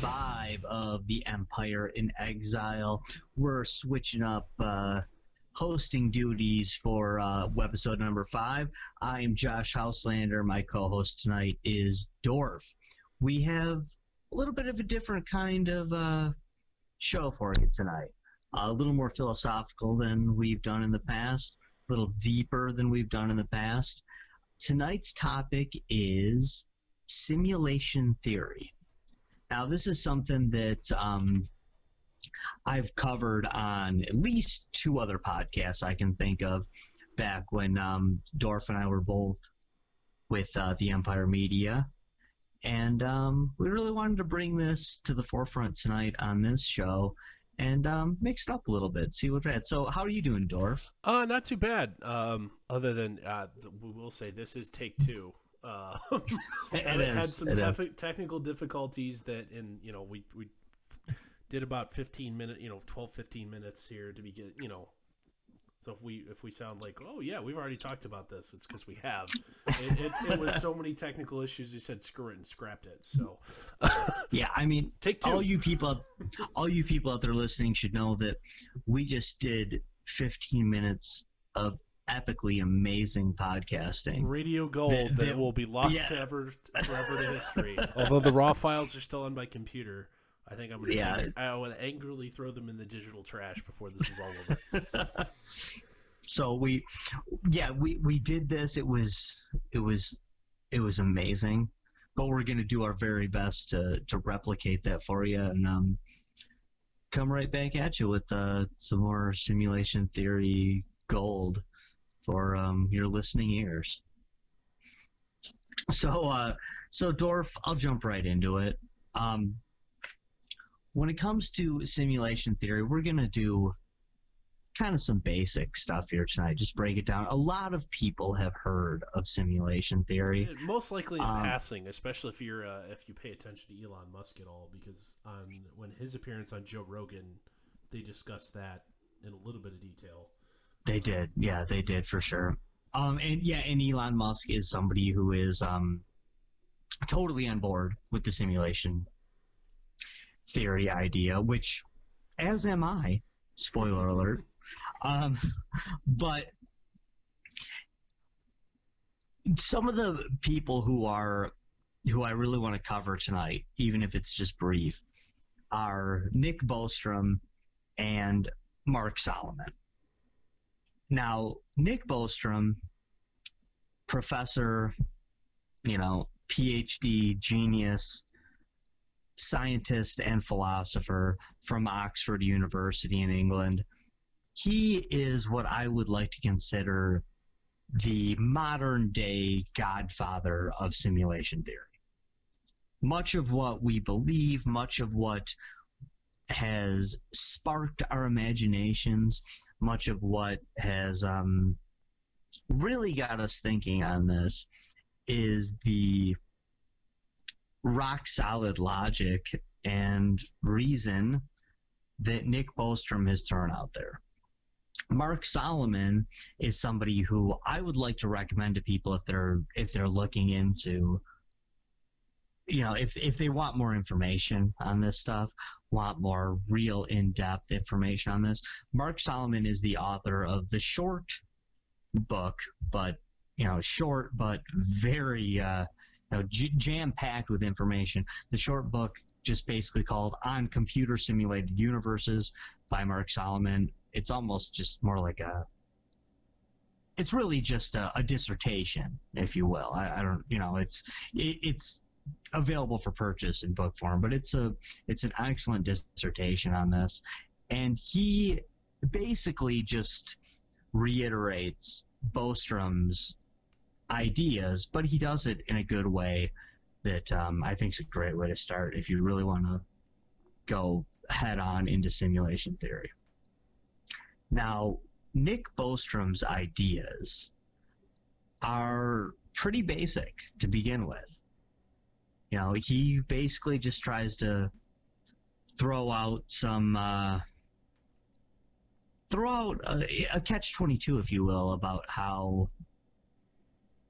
five of The Empire in Exile. We're switching up uh, hosting duties for uh, episode number five. I am Josh Houselander. My co host tonight is Dorf. We have a little bit of a different kind of uh, show for you tonight. a little more philosophical than we've done in the past, a little deeper than we've done in the past. Tonight's topic is simulation theory. Now, this is something that um, I've covered on at least two other podcasts I can think of back when um, Dorf and I were both with uh, the Empire Media. And um, we really wanted to bring this to the forefront tonight on this show and um, mix it up a little bit, see what we had. So, how are you doing, Dorf? Uh, not too bad. Um, other than uh, we will say this is take two. Uh, It had, some tef- technical difficulties that, in you know, we we did about fifteen minute, you know, 12, 15 minutes here to begin, you know. So if we if we sound like oh yeah we've already talked about this it's because we have. It, it, it was so many technical issues we said screw it and scrapped it so. Yeah, I mean, take two. all you people, all you people out there listening should know that we just did 15 minutes of epically amazing podcasting. radio gold The- that the- will be lost yeah. to ever forever to history. Although the raw files are still on my computer, I think I'm gonna Yeah. I would angrily throw them in the digital trash before this is all over. so we, yeah, we we did this. It was it was it was amazing, but we're gonna do our very best to to replicate that for you and um, come right back at you with uh, some more simulation theory gold for um, your listening ears. So, uh, so Dorf, I'll jump right into it. Um, when it comes to simulation theory, we're gonna do kind of some basic stuff here tonight. Just break it down. A lot of people have heard of simulation theory. Most likely in Um, passing, especially if you're uh, if you pay attention to Elon Musk at all, because on when his appearance on Joe Rogan, they discussed that in a little bit of detail. They did, yeah, they did for sure. Um, and yeah, and Elon Musk is somebody who is um, totally on board with the simulation theory idea, which, as am I. Spoiler alert. Um, but some of the people who are who I really want to cover tonight, even if it's just brief, are Nick Bostrom and Mark Solomon. Now, Nick Bostrom, professor, you know, PhD genius, scientist, and philosopher from Oxford University in England, he is what I would like to consider the modern day godfather of simulation theory. Much of what we believe, much of what has sparked our imaginations, much of what has um, really got us thinking on this is the rock solid logic and reason that Nick Bostrom has thrown out there. Mark Solomon is somebody who I would like to recommend to people if they're if they're looking into you know if if they want more information on this stuff want more real in-depth information on this. Mark solomon is the author of the short book but you know short but very uh you know, j- jam-packed with information. The short book just basically called on computer simulated universes by mark solomon. It's almost just more like a it's really just a, a dissertation if you will. I, I don't you know it's it, it's available for purchase in book form, but it's a it's an excellent dissertation on this, and he basically just reiterates Bostrom's ideas, but he does it in a good way that um, I think is a great way to start if you really want to go head on into simulation theory. Now, Nick Bostrom's ideas are pretty basic to begin with. You know, he basically just tries to throw out some, uh, throw out a, a catch 22, if you will, about how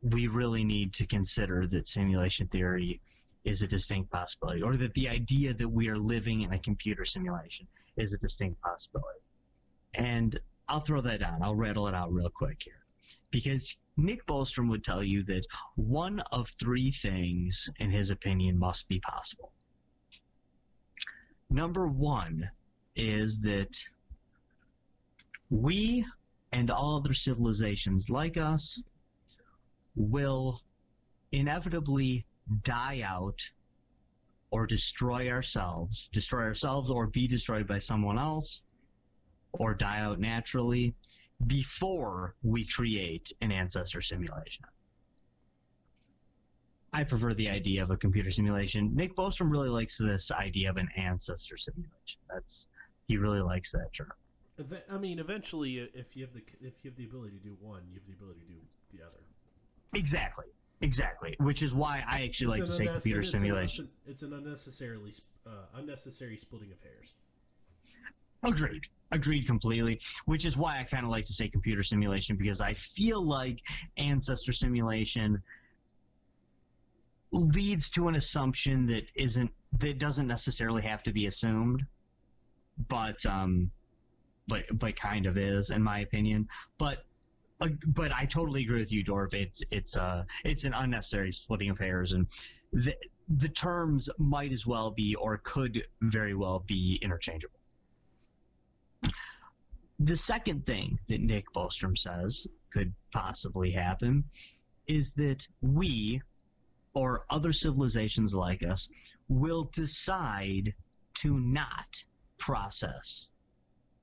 we really need to consider that simulation theory is a distinct possibility, or that the idea that we are living in a computer simulation is a distinct possibility. And I'll throw that down. I'll rattle it out real quick here. Because Nick Bostrom would tell you that one of three things, in his opinion, must be possible. Number one is that we and all other civilizations like us will inevitably die out or destroy ourselves, destroy ourselves or be destroyed by someone else, or die out naturally before we create an ancestor simulation. I prefer the idea of a computer simulation. Nick Bostrom really likes this idea of an ancestor simulation. That's he really likes that term. I mean, eventually, if you have the if you have the ability to do one, you have the ability to do the other. Exactly. Exactly, which is why I actually it's like to say computer it's simulation. An, it's an unnecessarily uh, unnecessary splitting of hairs. Agreed. Agreed completely. Which is why I kind of like to say computer simulation because I feel like ancestor simulation leads to an assumption that isn't that doesn't necessarily have to be assumed, but um, but but kind of is in my opinion. But uh, but I totally agree with you, Dorf. It's it's uh it's an unnecessary splitting of hairs, and the the terms might as well be or could very well be interchangeable. The second thing that Nick Bostrom says could possibly happen is that we or other civilizations like us will decide to not process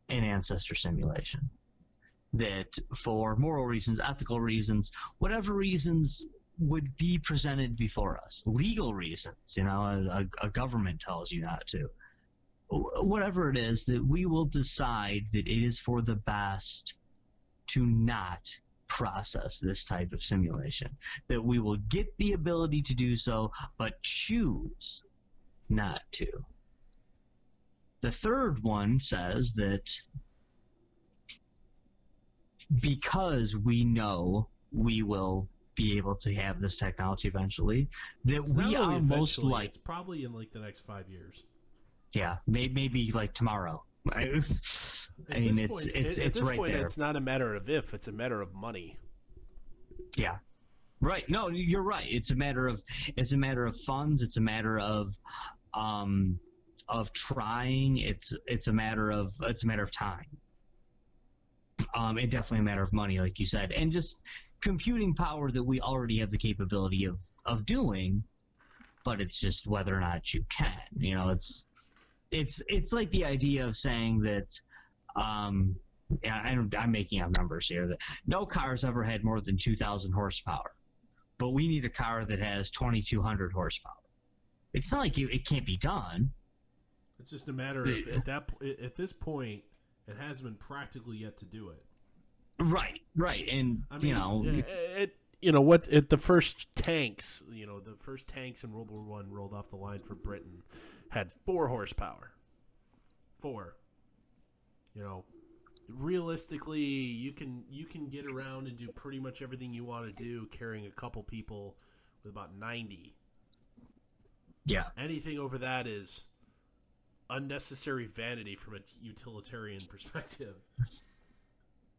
an ancestor simulation. That for moral reasons, ethical reasons, whatever reasons would be presented before us, legal reasons, you know, a, a, government tells you not to, whatever it is, that we will decide that it is for the best to not process this type of simulation, that we will get the ability to do so, but choose not to. The third one says that because we know we will be able to have this technology eventually, that it's we are most likely. It's probably in like the next five years. Yeah, may, maybe like tomorrow. I mean, it's point, it's it's right point, there. It's not a matter of if; it's a matter of money. Yeah, right. No, you're right. It's a matter of it's a matter of funds. It's a matter of um of trying. It's it's a matter of it's a matter of time um, and definitely a matter of money, like you said, and just computing power that we already have the capability of of doing, but it's just whether or not you can. You know, it's it's it's like the idea of saying that. Um, yeah, I'm, I'm making up numbers here. That no car's ever had more than 2,000 horsepower, but we need a car that has 2,200 horsepower. It's not like it, it can't be done. It's just a matter of at that at this point, it hasn't been practically yet to do it. Right, right, and I mean, you know, it, it, you know what? It, the first tanks, you know, the first tanks in World War One rolled off the line for Britain had four horsepower. Four. You know, realistically, you can you can get around and do pretty much everything you want to do carrying a couple people with about ninety. Yeah. Anything over that is unnecessary vanity from a utilitarian perspective.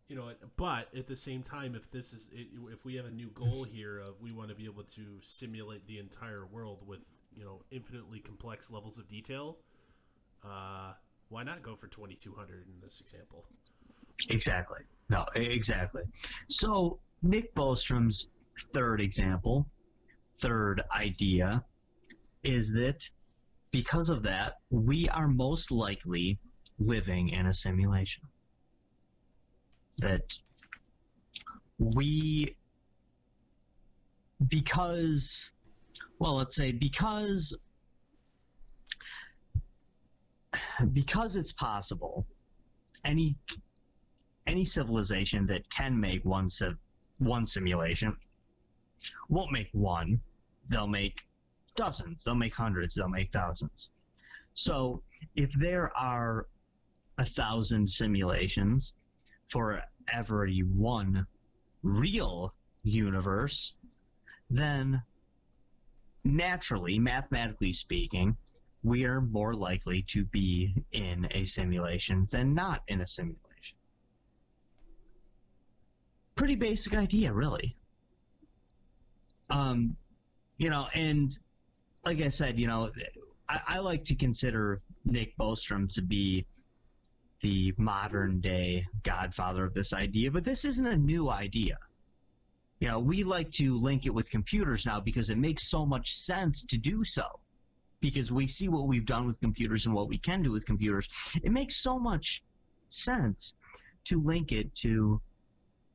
You know, but at the same time, if this is if we have a new goal here of we want to be able to simulate the entire world with you know infinitely complex levels of detail, uh, why not go for twenty two hundred in this example? Exactly. No, exactly. So Nick Bostrom's third example, third idea, is that because of that, we are most likely living in a simulation. That we, because, well, let's say because, because it's possible, any any civilization that can make one one simulation won't make one. They'll make dozens, they'll make hundreds, they'll make thousands. So if there are a thousand simulations for every one real universe, then naturally, mathematically speaking, we are more likely to be in a simulation than not in a simulation. Pretty basic idea, really. Um, you know, and like I said, you know, I, I like to consider Nick Bostrom to be the modern day godfather of this idea, but this isn't a new idea. You know, we like to link it with computers now because it makes so much sense to do so. Because we see what we've done with computers and what we can do with computers. It makes so much sense to link it to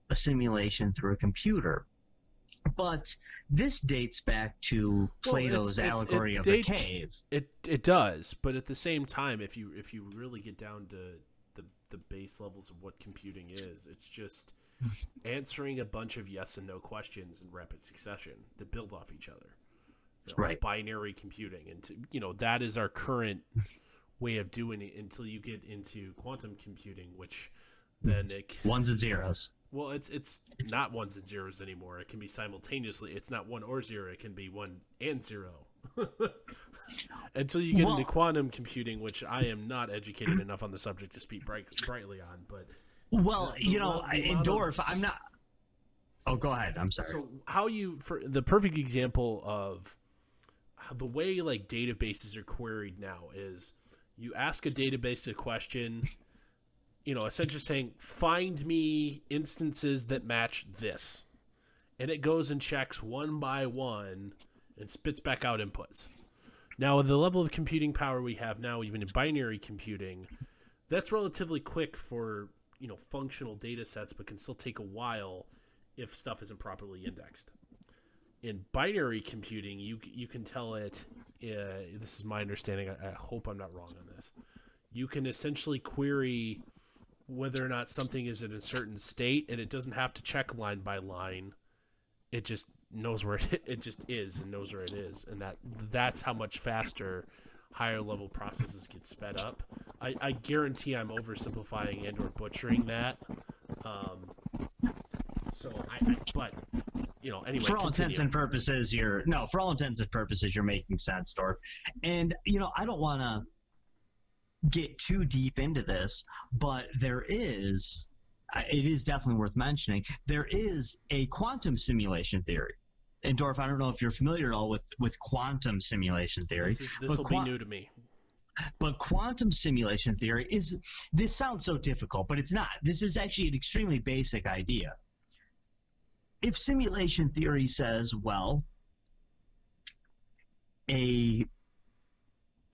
a simulation through a computer. But this dates back to Plato's it's- it's- allegory it of dates- the cave. It it does, but at the same time, if you if you really get down to the the base levels of what computing is, it's just answering a bunch of yes and no questions in rapid succession that build off each other. You know, Right. Binary computing, and to, you know that is our current way of doing it until you get into quantum computing, which then it c- Ones and zeros. well, it's it's not ones and zeros anymore. It can be simultaneously. It's not one or zero. It can be one and zero. Until you get Well- into quantum computing, which I am not educated enough on the subject to speak bright, brightly on, but Well, The- you know, in of Dorf, I'm not. Oh, go ahead. I'm sorry. so how you for the perfect example of the way like databases are queried now is you ask a database a question you know essentially saying find me instances that match this and it goes and checks one by one and spits back out inputs now with the level of computing power we have now even in binary computing that's relatively quick for you know functional data sets but can still take a while if stuff isn't properly indexed. In binary computing, you you can tell it. Uh, this is my understanding. I, I hope I'm not wrong on this. You can essentially query whether or not something is in a certain state, and it doesn't have to check line by line. It just knows where it, it just is and knows where it is, and that that's how much faster higher level processes get sped up. I, I guarantee I'm oversimplifying and or butchering that. Um, so I, I but you know anyway. for all intents and purposes, you're no. For all intents and purposes, you're making sense, Dorf. And you know, I don't want to get too deep into this, but there is. It is definitely worth mentioning. There is a quantum simulation theory. And Dorf, I don't know if you're familiar at all with, with quantum simulation theory. this but will quan- be new to me. But quantum simulation theory is this sounds so difficult, but it's not. This is actually an extremely basic idea. If simulation theory says, well, a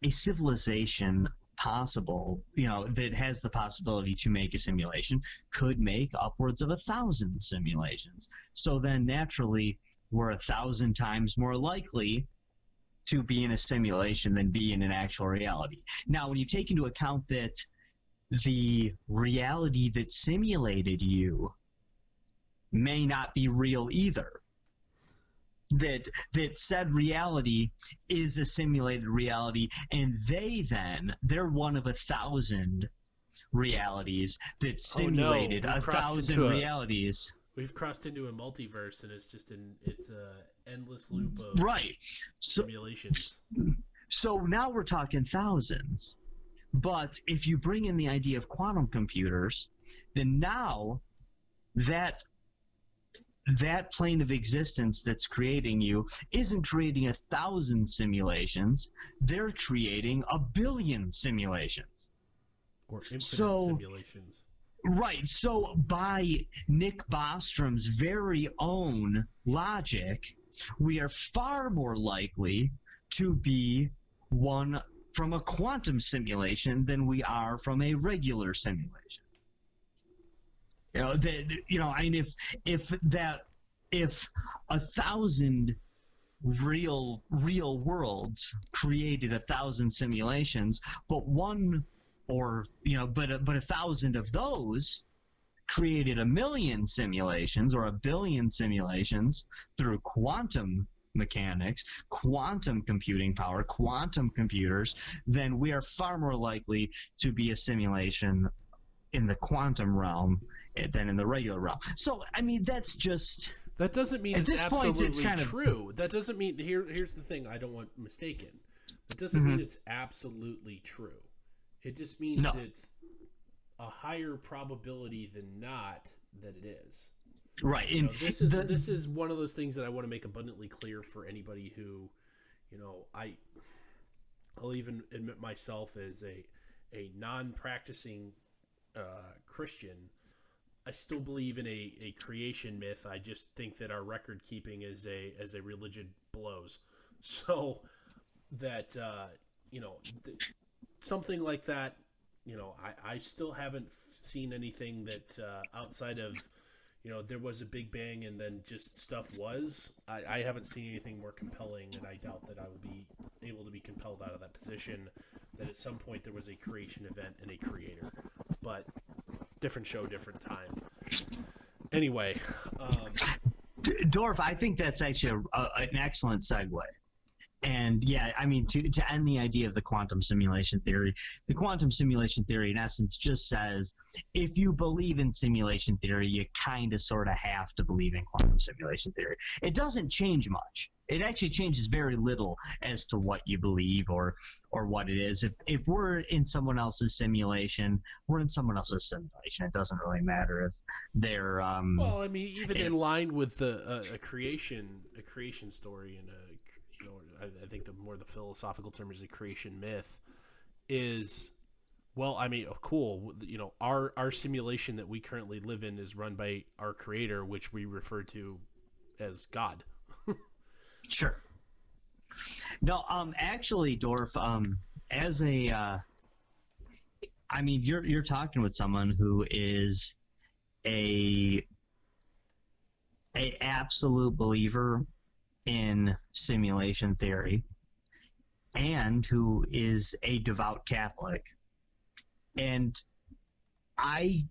a civilization possible, you know, that has the possibility to make a simulation could make upwards of a thousand simulations. So then naturally we're a thousand times more likely to be in a simulation than be in an actual reality. Now, when you take into account that the reality that simulated you may not be real either, that that said reality is a simulated reality, and they then they're one of a thousand realities that Oh, no. simulated a thousand realities. We've crossed into a multiverse, and it's just an it's a endless loop of Right. So simulations. So now we're talking thousands. But if you bring in the idea of quantum computers, then now that that plane of existence that's creating you isn't creating a thousand simulations, they're creating a billion simulations. or infinite so- simulations. Right. So by Nick Bostrom's very own logic, we are far more likely to be one from a quantum simulation than we are from a regular simulation. You know that you know, I mean if if that if a thousand real real worlds created a thousand simulations, but one or you know, but a, but a thousand of those created a million simulations or a billion simulations through quantum mechanics, quantum computing power, quantum computers, then we are far more likely to be a simulation in the quantum realm than in the regular realm. So I mean, that's just that doesn't mean At it's this point, it's kind of- true. That doesn't mean here. Here's the thing. I don't want mistaken. That doesn't Mm-hmm. mean it's absolutely true. It just means No. it's a higher probability than not that it is. right. You And know, this is the- this is one of those things that I want to make abundantly clear for anybody who, you know, I I'll even admit myself as a a non-practicing uh, Christian. I still believe in a, a creation myth. I just think that our record keeping as a as a religion blows. So that uh, you know th- something like that. You know, I, I still haven't seen anything that uh, outside of you know there was a big bang and then just stuff was. I, I haven't seen anything more compelling, and I doubt that I will be able to be compelled out of that position. That at some point there was a creation event and a creator, but different show, different time. Anyway, um, Dorf, I think that's actually a, a, an excellent segue. And yeah, I mean, to, to end the idea of the quantum simulation theory, the quantum simulation theory, in essence, just says if you believe in simulation theory, you kind of sort of have to believe in quantum simulation theory. It doesn't change much. It actually changes very little as to what you believe or or what it is. If if we're in someone else's simulation, we're in someone else's simulation. It doesn't really matter if they're um, well, I mean, even it- in line with the uh, a creation a creation story and a you know I, I think the more the philosophical term is a creation myth is well i mean oh, cool you know our our simulation that we currently live in is run by our creator which we refer to as god Sure. No, um, actually, Dorf, um, as a, uh, I mean, you're you're talking with someone who is a a absolute believer in simulation theory, and who is a devout Catholic, and I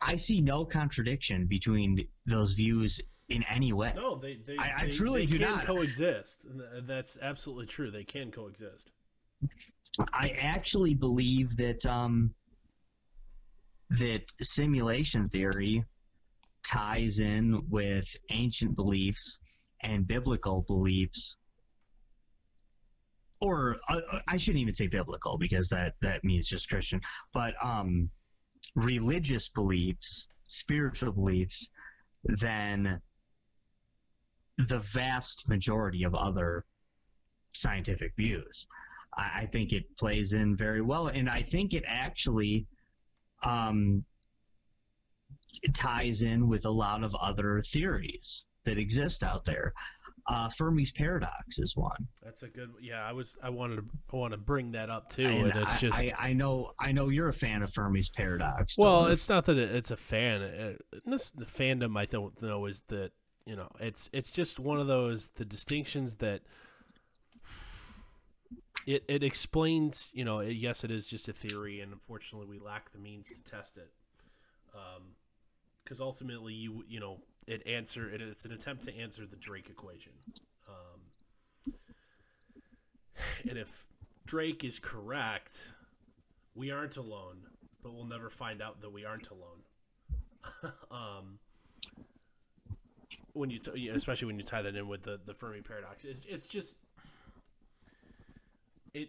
I see no contradiction between those views in any way. no they they, I- I they- truly they do can not. coexist that's absolutely true they can coexist I actually believe that um, that simulation theory ties in with ancient beliefs and biblical beliefs, or uh, I shouldn't even say biblical because that that means just Christian, but um, religious beliefs, spiritual beliefs, than the vast majority of other scientific views. I, I think it plays in very well, and I think it actually um, it ties in with a lot of other theories that exist out there. Uh, Fermi's paradox is one. that's a good yeah i was i wanted to i want to bring that up too And and it's I, just I, I know I know you're a fan of Fermi's paradox. Well, it's not that it, it's a fan. It, this the fandom I don't know is that you know it's it's just one of those the distinctions that it it explains. You know, it, yes, it is just a theory, and unfortunately, we lack the means to test it. Um, Because ultimately, you you know, it answer it, it's an attempt to answer the Drake equation. Um, and if Drake is correct, we aren't alone, but we'll never find out that we aren't alone. um, when you, t- especially when you tie that in with the the Fermi paradox, it's it's just it.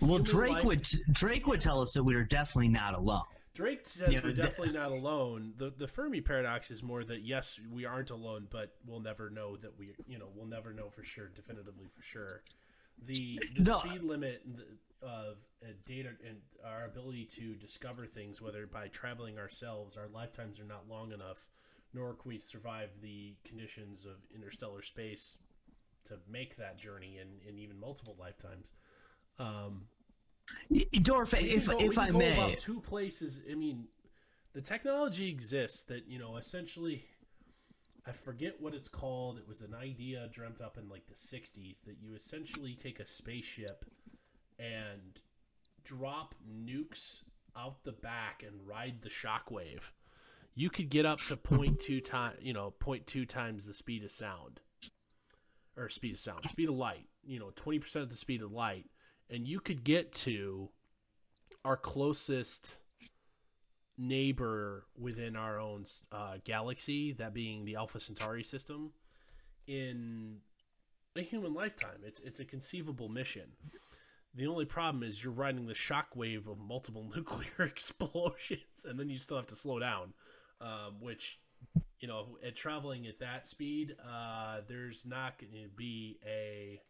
well, Drake life- would Drake would tell us that we are definitely not alone. Drake says Yeah, we're definitely not alone. The the Fermi paradox is more that yes, we aren't alone, but we'll never know that we you know we'll never know for sure, definitively for sure. The the No. speed limit of uh, data and our ability to discover things, whether by traveling ourselves, our lifetimes are not long enough, nor can we survive the conditions of interstellar space to make that journey in, in even multiple lifetimes. Um, Dorf, if go- if I may, about two places. I mean, the technology exists that you know essentially. I forget what it's called. It was an idea dreamt up in like the '60s that you essentially take a spaceship and drop nukes out the back and ride the shockwave. You could get up to 0.2 time, you know, 0.2 times the speed of sound, or speed of sound, speed of light. You know, 20% of the speed of light, and you could get to our closest neighbor within our own uh, galaxy, that being the Alpha Centauri system, in a human lifetime. It's it's a conceivable mission. The only problem is you're riding the shockwave of multiple nuclear explosions, and then you still have to slow down, um, which you know, at traveling at that speed, uh, there's not going to be a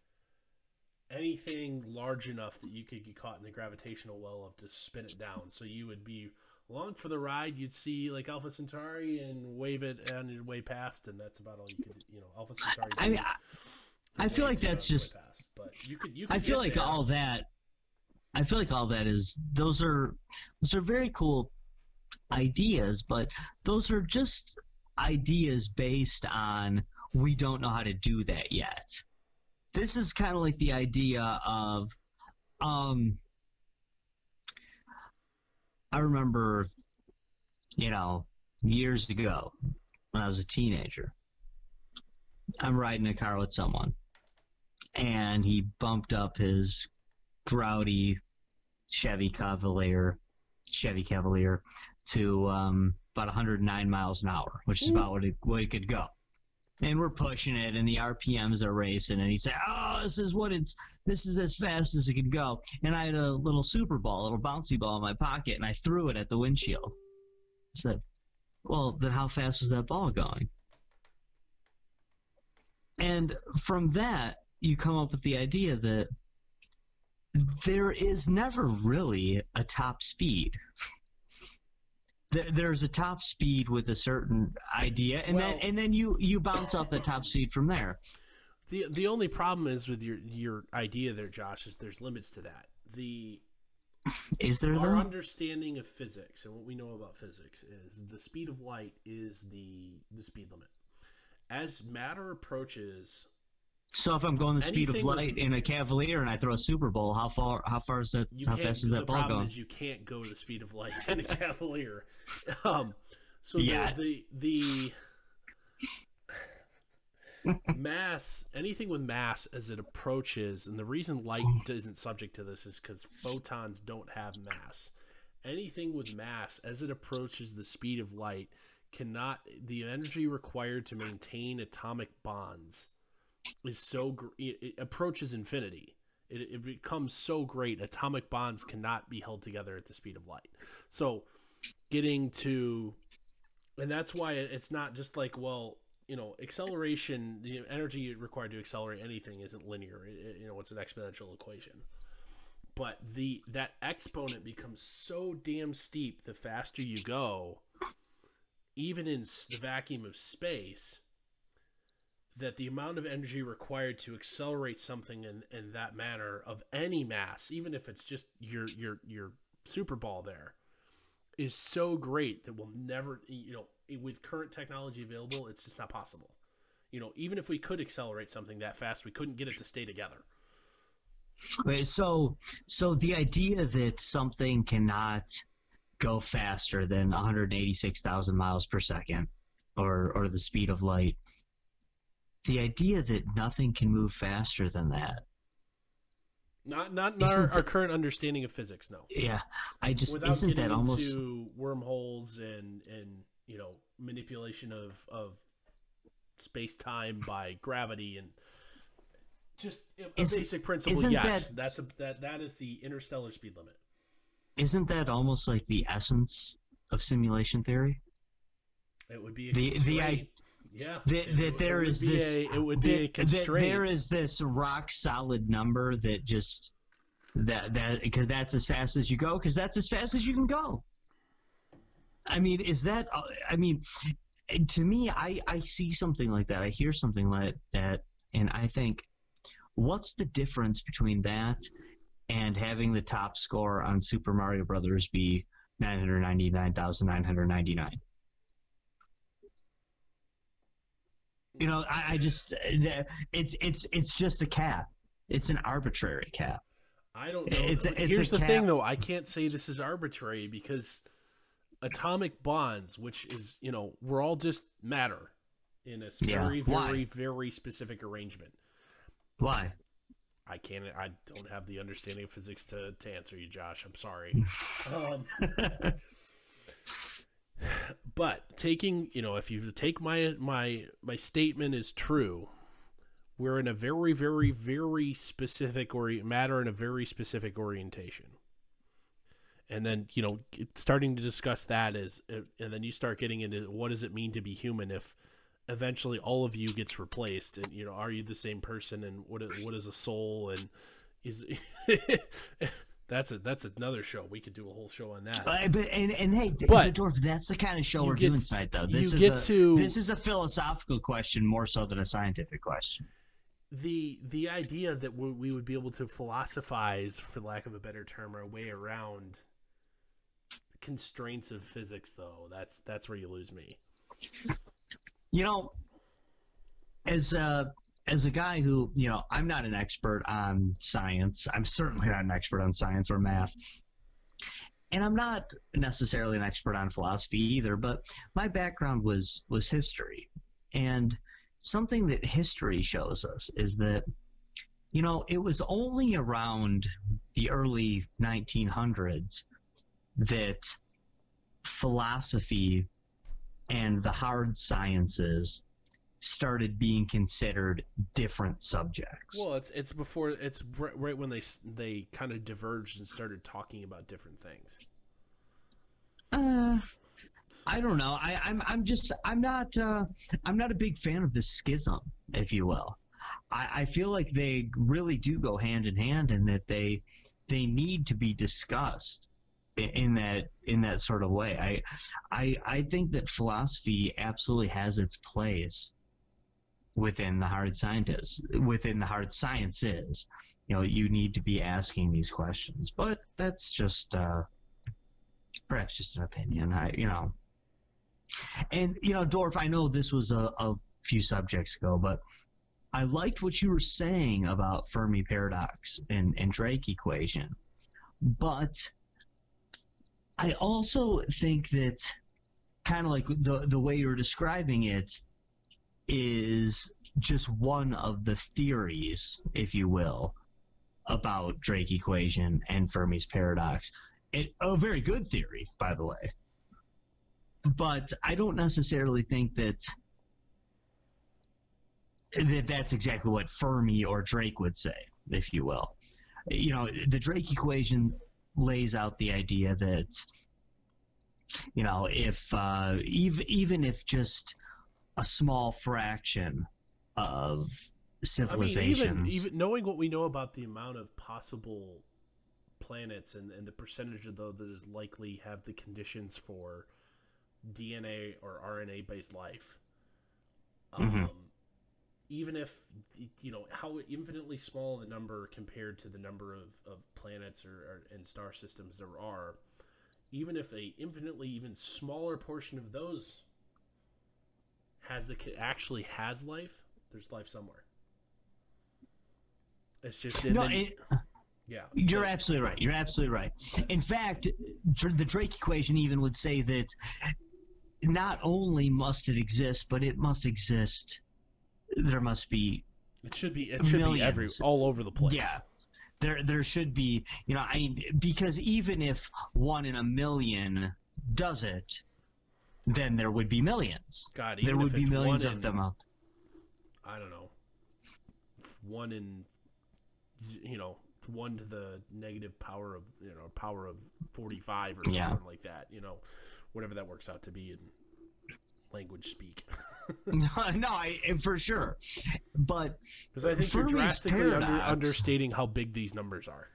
anything large enough that you could get caught in the gravitational well of to spin it down. So you would be along for the ride. You'd see like Alpha Centauri and wave it on your way past, and that's about all you could. You know, Alpha Centauri. I mean, I, I feel like that's just. Past, but you could. You could I feel like there. all that. I feel like all that is those are those are very cool ideas, but those are just ideas based on we don't know how to do that yet. This is kind of like the idea of um I remember you know years ago when I was a teenager I'm riding a car with someone and he bumped up his grouty Chevy Cavalier Chevy Cavalier to um, about 109 miles an hour, which is about what it, what it could go. And we're pushing it, and the RPMs are racing, and he said, "Oh, this is what it's. This is as fast as it could go." And I had a little super ball, a little bouncy ball in my pocket, and I threw it at the windshield. I said, "Well, then how fast was that ball going?" And from that, you come up with the idea that there is never really a top speed there's a top speed with a certain idea, and well, then and then you you bounce off the top speed from there. The the only problem is with your your idea there, Josh, is there's limits to that. The is there our understanding of physics and what we know about physics is the speed of light is the the speed limit. As matter approaches so if I'm going the speed of light with, in a Cavalier and I throw a super ball, how far how far is that? How fast is that ball going? The problem is you can't go the speed of light in a Cavalier. Um, so yeah. the the, the mass anything with mass as it approaches, and the reason light isn't subject to this is because photons don't have mass. Anything with mass as it approaches the speed of light cannot the energy required to maintain atomic bonds is so it approaches infinity. It, it becomes so great. Atomic bonds cannot be held together at the speed of light. So, getting to, and that's why it's not just like well, you know, acceleration. The energy required to accelerate anything isn't linear. It, you know, it's an exponential equation. But the that exponent becomes so damn steep the faster you go, even in the vacuum of space that the amount of energy required to accelerate something in, in that manner of any mass, even if it's just your your your super ball there, is so great that we'll never you know with current technology available, it's just not possible. You know, even if we could accelerate something that fast, we couldn't get it to stay together. Okay, so so the idea that something cannot go faster than 186,000 miles per second or or the speed of light the idea that nothing can move faster than that. Not not, not our, our, current understanding of physics, no. Yeah, I just Without isn't that almost wormholes and and you know manipulation of of space time by gravity and just a is, basic principle. Yes, that, that's a that that is the interstellar speed limit. Isn't that almost like the essence of simulation theory? It would be the the yeah. That, that there is this. A, it would be that, a constraint. there is this rock solid number that just that that because that's as fast as you go because that's as fast as you can go. I mean, is that? Uh, I mean, to me, I I see something like that. I hear something like that, and I think, what's the difference between that and having the top score on Super Mario Brothers be nine hundred ninety nine thousand nine hundred ninety nine? You know, I, I just it's it's it's just a cap. It's an arbitrary cap. I don't know. It's a, it's Here's the cap. thing, though. I can't say this is arbitrary because atomic bonds, which is you know, we're all just matter in a very, yeah. very, very specific arrangement. Why? I can't. I don't have the understanding of physics to to answer you, Josh. I'm sorry. um, But taking, you know, if you take my my my statement is true, we're in a very very very specific or matter in a very specific orientation. And then, you know, starting to discuss that is and then you start getting into what does it mean to be human if eventually all of you gets replaced and you know are you the same person and what what is a soul and is that's a that's another show. We could do a whole show on that. Uh, but and, and hey but Dorf, that's the kind of show we're get, doing tonight though. this is a, to, this is a philosophical question more so than a scientific question. The the idea that we would be able to philosophize for lack of a better term our way around constraints of physics though that's that's where you lose me. You know, as a as a guy who, you know, I'm not an expert on science. I'm certainly not an expert on science or math. And I'm not necessarily an expert on philosophy either, but my background was was history. And something that history shows us is that you know, it was only around the early 1900s that philosophy and the hard sciences started being considered different subjects. Well, it's it's before it's right when they they kind of diverged and started talking about different things. Uh, I don't know. I, I'm I'm just I'm not uh, I'm not a big fan of this schism, if you will. I, I feel like they really do go hand in hand, and that they they need to be discussed in that in that sort of way. I I I think that philosophy absolutely has its place within the hard scientists, within the hard sciences. You know, you need to be asking these questions, but that's just uh, perhaps just an opinion. I you know, and you know, Dorf. I know this was a, a few subjects ago, but I liked what you were saying about Fermi paradox and, and Drake equation, but I also think that kind of like the the way you're describing it is just one of the theories, if you will, about Drake equation and Fermi's paradox. It, a very good theory, by the way. But I don't necessarily think that that that's exactly what Fermi or Drake would say, if you will. You know, the Drake equation lays out the idea that you know if uh, even even if just a small fraction of civilizations. I mean, even, even knowing what we know about the amount of possible planets and, and the percentage of those that is likely have the conditions for DNA or RNA based life. Mm-hmm. Um, even if you know how infinitely small the number compared to the number of, of planets or, or and star systems there are, even if a infinitely even smaller portion of those has the actually has life, there's life somewhere. It's just no, then, it, yeah. You're absolutely right. You're absolutely right. In fact, the Drake equation even would say that not only must it exist, but it must exist there must be it should be it should millions. be every all over the place. Yeah. There there should be, you know, I because even if one in a million does it, then there would be millions. God, there would be millions of them out. I don't know. One in you know, one to the negative power of, you know, power of 45 or something yeah. like that, you know, whatever that works out to be in language speak. no, no, I, eh, for sure. But because I think you're drastically under, understating how big these numbers are.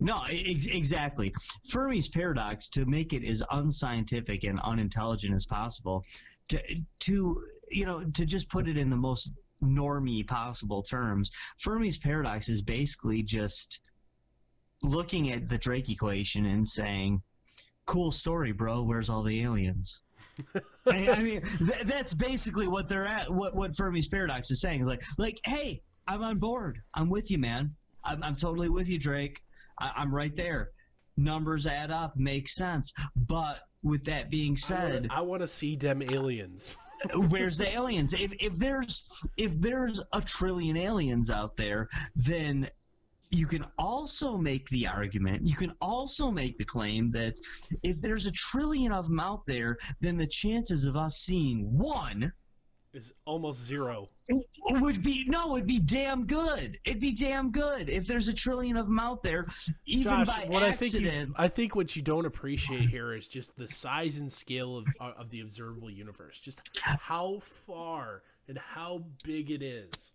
No, ex- exactly. Fermi's paradox, to make it as unscientific and unintelligent as possible, to to you know to just put it in the most normy possible terms, Fermi's paradox is basically just looking at the Drake equation and saying, "Cool story, bro. Where's all the aliens?" I, I, mean, th- that's basically what they're at. What what Fermi's paradox is saying is like, like, hey, I'm on board. I'm with you, man. I'm, I'm totally with you, Drake. I, I'm right there. Numbers add up, makes sense. But with that being said, I want to see them aliens. where's the aliens? If if there's if there's a trillion aliens out there, then you can also make the argument, you can also make the claim that if there's a trillion of them out there, then the chances of us seeing one Is almost zero. It would be no, it'd be damn good. It'd be damn good if there's a trillion of them out there, even Josh, by what I think accident. you, I think what you don't appreciate here is just the size and scale of uh, of the observable universe. Just how far and how big it is.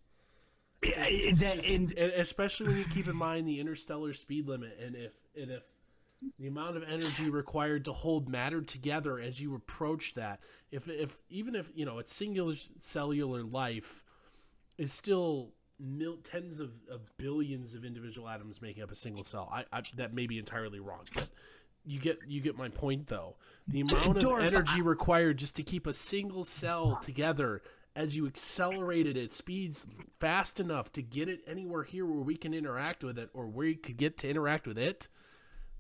It's that just- and and especially when you keep in mind the interstellar speed limit and if and if the amount of energy required to hold matter together as you approach that. If if even if you know it's singular cellular life is still mil- tens of, of billions of individual atoms making up a single cell I, I that may be entirely wrong but you get you get my point though. The amount of energy required just to keep a single cell together as you accelerate it at speeds fast enough to get it anywhere here where we can interact with it or where you could get to interact with it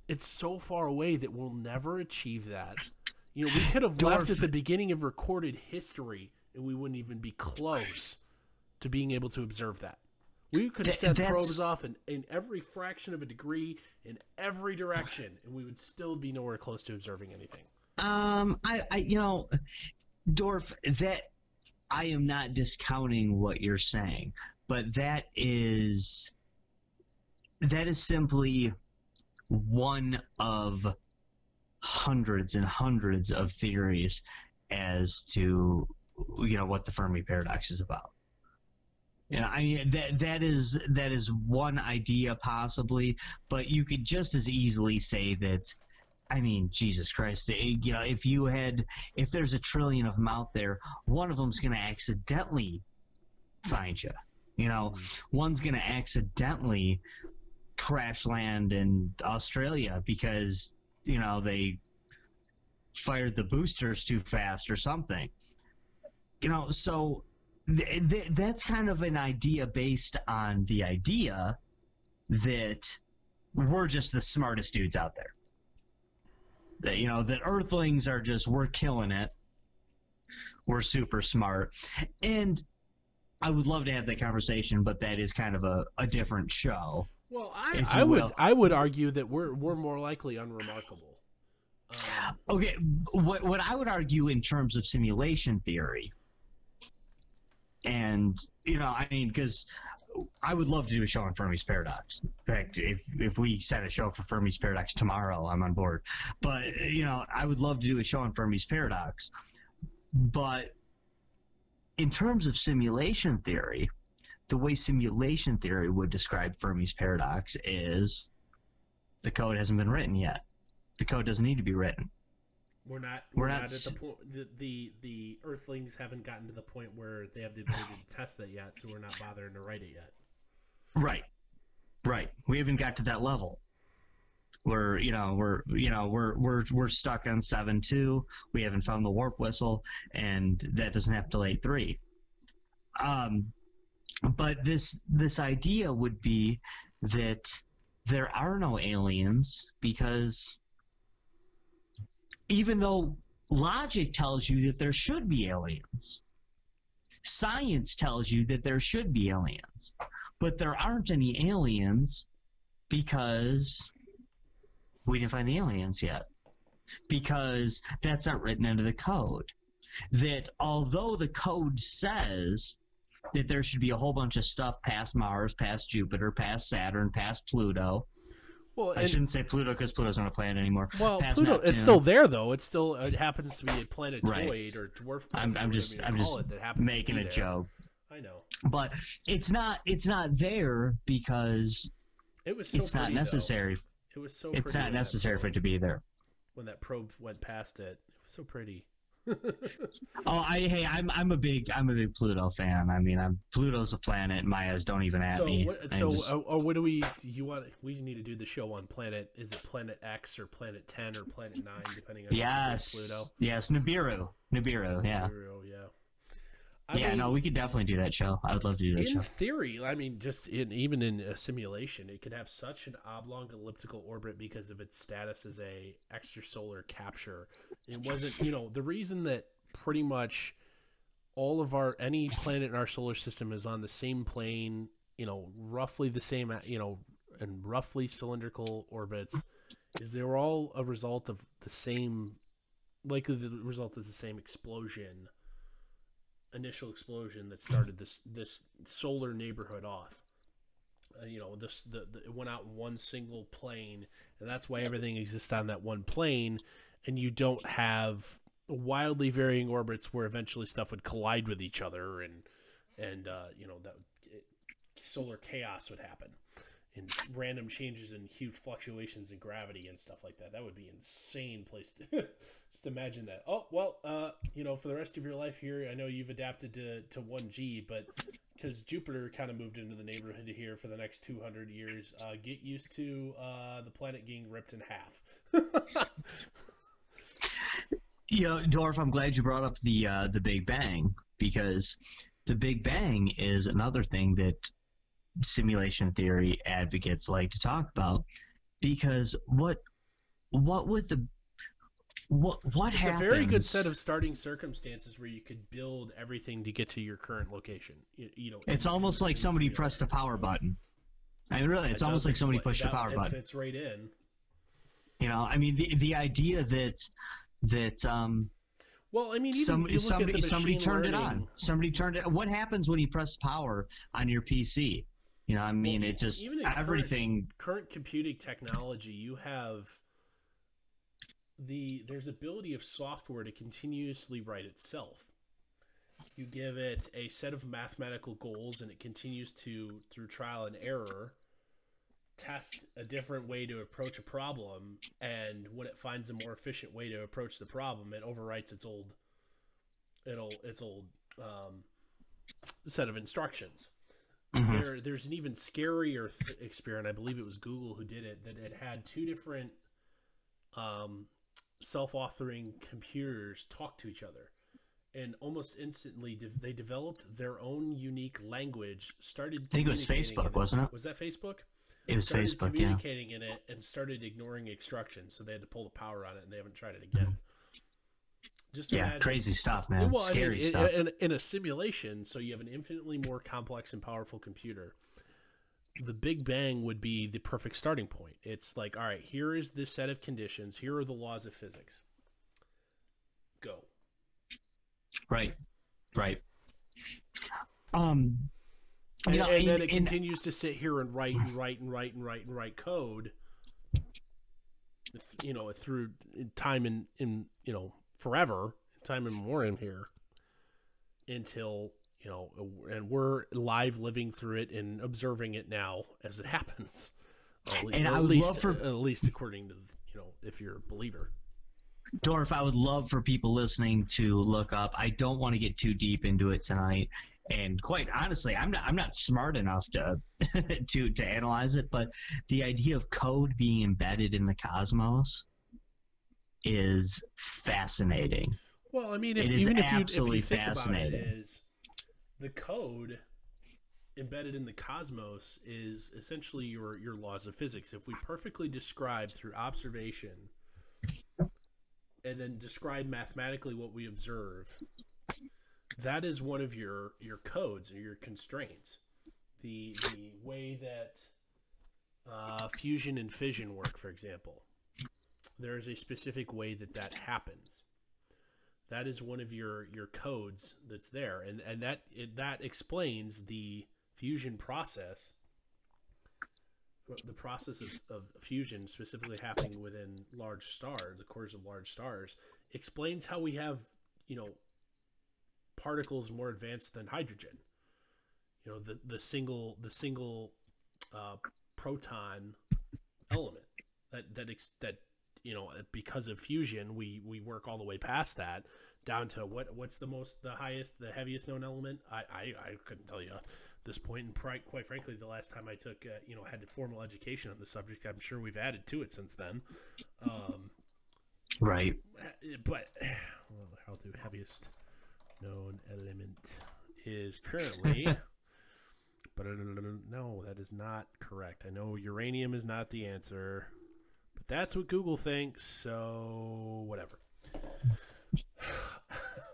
it's so far away that we'll never achieve that. You know we could have left at the beginning of recorded history and we wouldn't even be close to being able to observe that. We could have sent probes off in, in every fraction of a degree in every direction and we would still be nowhere close to observing anything. Um, I, I, you know, Dorf, that I am not discounting what you're saying, but that is that is simply one of hundreds and hundreds of theories as to you know what the Fermi paradox is about. Yeah, I mean that that is that is one idea possibly, but you could just as easily say that I mean, Jesus Christ! eh, You know, if you had, if there's a trillion of them out there, one of them's going to accidentally find you. You know, one's going to accidentally crash land in Australia because you know they fired the boosters too fast or something. You know, so th- th- that's kind of an idea based on the idea that we're just the smartest dudes out there. That you know that earthlings are just we're killing it. We're super smart. And i would love to have that conversation but that is kind of a, a different show well i, I would will. i would argue that we're we're more likely unremarkable um, okay what what i would argue in terms of simulation theory and you know i mean because I would love to do a show on Fermi's paradox. In fact, if if we set a show for Fermi's paradox tomorrow, I'm on board. But you know, I would love to do a show on Fermi's paradox. But in terms of simulation theory, the way simulation theory would describe Fermi's paradox is the code hasn't been written yet. The code doesn't need to be written. We're not. We're We're, not not, at the point. The, the the Earthlings haven't gotten to the point where they have the ability to test that yet, so we're not bothering to write it yet. Right. Right. We haven't got to that level. We're you know we're you know we're we're we're stuck on seven two. We haven't found the warp whistle, and that doesn't have till eight three. Um, but this this idea would be that there are no aliens because even though logic tells you that there should be aliens, science tells you that there should be aliens but there aren't any aliens because we didn't find the aliens yet. Because that's not written into the code. That although the code says that there should be a whole bunch of stuff past Mars, past Jupiter, past Saturn, past Pluto. Well, I shouldn't say Pluto because Pluto's not a planet anymore. well, past Pluto. Neptune. It's still there though. It's still. Uh, it happens to be a planetoid Right. or dwarf. I'm, I'm just I'm just it, making a there. joke. I know. But it's not it's not there because It was so it's not pretty, though. necessary. It was so. It's not necessary for it to be there. when that probe went past it. It was so pretty. Oh, I hey, I'm I'm a big I'm a big Pluto fan. I mean, I'm Pluto's a planet. Mayas don't even at so me. what? So just- uh, or what do we? Do you want? We need to do the show on planet. Is it Planet X or Planet Ten or Planet Nine, depending on if you believe yes, Pluto. yes, Nibiru, Nibiru, yeah, Pluto, yeah. I yeah. mean, no, we could definitely do that show. I would love to do that in show. theory, I mean, just in, even in a simulation, it could have such an oblong elliptical orbit because of its status as a extrasolar capture. It wasn't, you know, the reason that pretty much all of our any planet in our solar system is on the same plane, you know, roughly the same, you know, and roughly cylindrical orbits is they were all a result of the same likely the result of the same explosion initial explosion that started this this solar neighborhood off uh, you know this the, the, it went out in one single plane and that's why everything exists on that one plane and you don't have wildly varying orbits where eventually stuff would collide with each other and and uh, you know that it, solar chaos would happen and random changes and huge fluctuations in gravity and stuff like that. That would be insane place to just imagine that. Oh well, uh, you know, for the rest of your life here, I know you've adapted to to one G, but because Jupiter kind of moved into the neighborhood here for the next two hundred years, uh, get used to uh, the planet getting ripped in half. know, Dorf, I'm glad you brought up the uh, the Big Bang because the Big Bang is another thing that simulation theory advocates like to talk about because what what would the what what it's happens? a very good set of starting circumstances where you could build everything to get to your current location. You, you know, it's almost like somebody pressed a power button. I mean, really, it's That almost like somebody pushed a that- power it button. fits right in. You know, I mean, the the idea that that um Well, I mean, even somebody you look somebody at the somebody machine turned it on. Somebody turned it. What happens when you press power on your PC? You know, I mean, e- it just even in current- everything. current computing technology, you have the there's ability of software to continuously write itself. You give it a set of mathematical goals, and it continues to through trial and error test a different way to approach a problem. And when it finds a more efficient way to approach the problem, it overwrites its old it'll its old um, set of instructions Mhm. there there's an even scarier th- experiment. I believe it was Google who did it. That it had two different um, self-authoring computers talk to each other, and almost instantly de- they developed their own unique language. Started. I think it was Facebook, in wasn't it? Was that Facebook? It was started Facebook, yeah. communicating in it and started ignoring instructions, so they had to pull the power on it, and they haven't tried it again. Just Yeah, imagine- crazy stuff, man. well, Scary I mean, in- stuff. In, in a simulation, so you have an infinitely more complex and powerful computer. The Big Bang would be the perfect starting point. It's like, all right, here is this set of conditions. Here are the laws of physics. Go. right, right. Um, And, know, and then it in- continues to sit here and write and write and write and write and write code. You know, through time and in you know forever, time and memoriam here, until you know, and we're live living through it and observing it now as it happens. Or at And I would least, love for- uh, at least according to you know, if you're a believer. Dorf, I would love for people listening to look up. I don't want to get too deep into it tonight, and quite honestly, I'm not. I'm not smart enough to to to analyze it. But the idea of code being embedded in the cosmos is fascinating. Well, I mean, if, It is even if you if absolutely you think about it, fascinating. is the code embedded in the cosmos is essentially your your laws of physics. If we perfectly describe through observation and then describe mathematically what we observe, that is one of your your codes or your constraints. The the way that uh, fusion and fission work, for example, there is a specific way that that happens that is one of your your codes that's there. And and that it, that explains the fusion process. The process of, of fusion specifically happening within large stars the cores of large stars explains how we have you know particles more advanced than hydrogen. You know the the single the single uh, proton element that that ex- that you know because of fusion we we work all the way past that down to what what's the most the highest the heaviest known element? I i, I couldn't tell you at this point. And pri- quite frankly the last time i took uh, you know had a formal education on the subject i'm sure we've added to it since then. Um Right. but well, how the heaviest known element is currently but no that is not correct. I know uranium is not the answer but that's what google thinks so whatever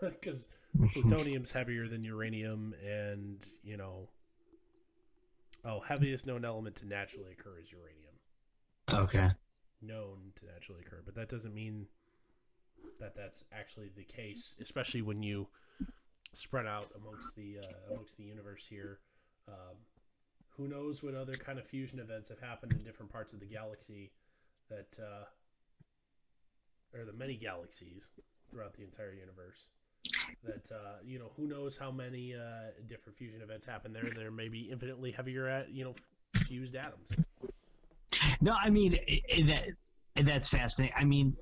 because plutonium's heavier than uranium and you know Oh, heaviest known element to naturally occur is uranium. Okay. Known to naturally occur, but that doesn't mean that that's actually the case, especially when you spread out amongst the uh, amongst the universe here. Um, who knows what other kind of fusion events have happened in different parts of the galaxy that uh, or the many galaxies throughout the entire universe that uh, you know who knows how many uh, different fusion events happen there there may be infinitely heavier at you know fused atoms No, I mean that. That's fascinating. I mean,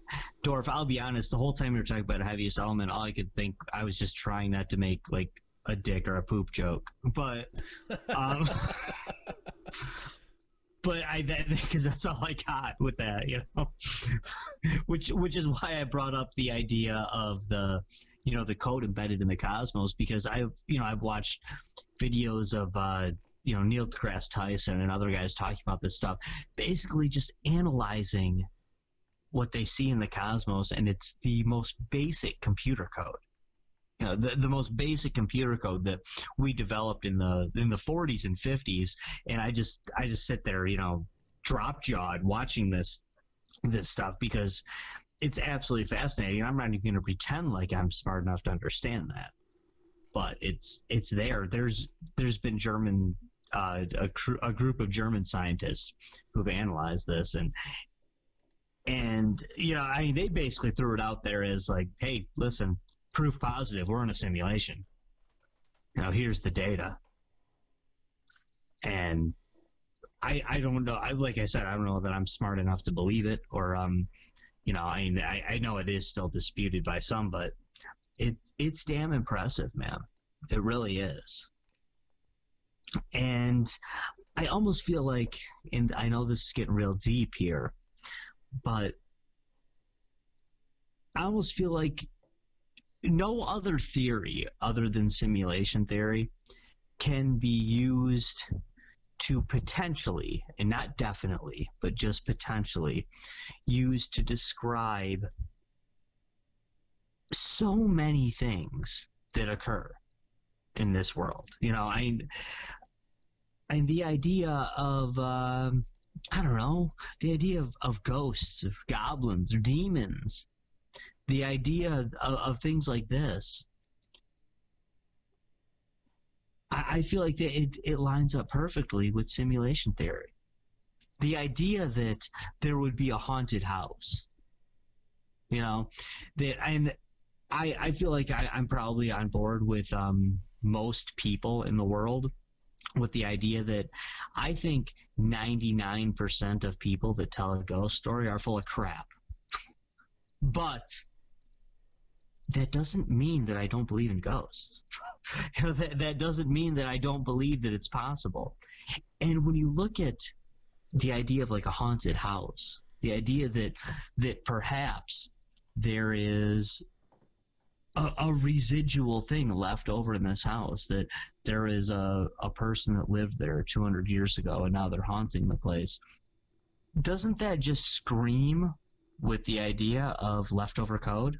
Dorf. I'll be honest. The whole time you were talking about heaviest element, all I could think I was just trying not to make like a dick or a poop joke. But, um, but I because that's all I got with that, you know. which which is why I brought up the idea of the, you know, the code embedded in the cosmos because I've you know I've watched videos of uh, you know Neil deGrasse Tyson and other guys talking about this stuff, basically just analyzing what they see in the cosmos, and it's the most basic computer code. You the, the most basic computer code that we developed in the in the 40s and 50s, and I just I just sit there, you know, drop jawed watching this this stuff because it's absolutely fascinating. I'm not even going to pretend like I'm smart enough to understand that, but it's it's there. There's there's been German uh, a, cr- a group of German scientists who've analyzed this and and you know I mean they basically threw it out there as like, hey, listen, proof positive, we're in a simulation. Now here's the data, and I I don't know. I like I said, I don't know that I'm smart enough to believe it or um, you know, I mean, I, I know it is still disputed by some, but it's it's damn impressive, man. It really is. And I almost feel like, and I know this is getting real deep here, but I almost feel like no other theory other than simulation theory can be used to potentially, and not definitely, but just potentially, used to describe so many things that occur in this world. You know, I and the idea of um, I don't know, the idea of, of ghosts, of goblins, or demons, the idea of, of things like this. I, I feel like it, it lines up perfectly with simulation theory. The idea that there would be a haunted house, you know, that and I I feel like I, I'm probably on board with um, most people in the world with the idea that I think 99% of people that tell a ghost story are full of crap. But that doesn't mean that I don't believe in ghosts. You know, that, that doesn't mean that I don't believe that it's possible. And when you look at the idea of like a haunted house, the idea that that perhaps there is a, a residual thing left over in this house that there is a, a person that lived there 200 years ago and now they're haunting the place. Doesn't that just scream with the idea of leftover code?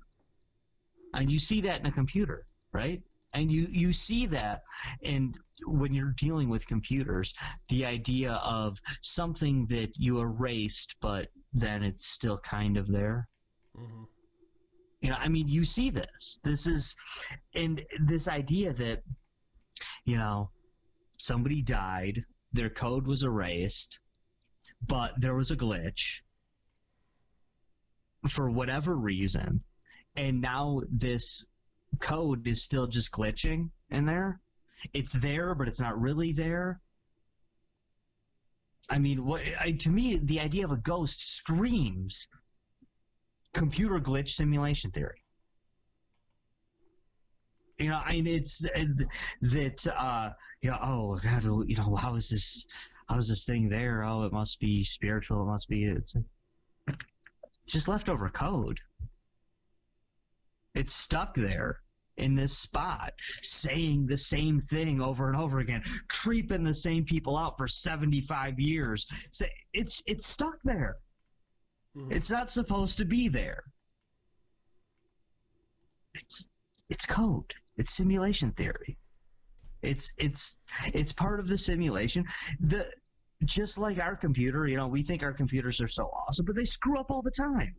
And you see that in a computer, right? And you, you see that and when you're dealing with computers, the idea of something that you erased, but then it's still kind of there. Mm-hmm. You know, I mean, you see this. This is, and this idea that, you know, somebody died, their code was erased, but there was a glitch for whatever reason, and now this code is still just glitching in there. It's there, but it's not really there. I mean, what I, to me, the idea of a ghost screams computer glitch simulation theory. You know, I mean, it's uh, that uh, you know, oh God, you know, how is this? How is this thing there? Oh, it must be spiritual. It must be. It's, it's just leftover code. It's stuck there in this spot, saying the same thing over and over again, creeping the same people out for seventy-five years. So it's it's stuck there. Mhm. It's not supposed to be there. It's it's code. It's simulation theory. It's it's it's part of the simulation. The just like our computer, you know, we think our computers are so awesome, but they screw up all the time.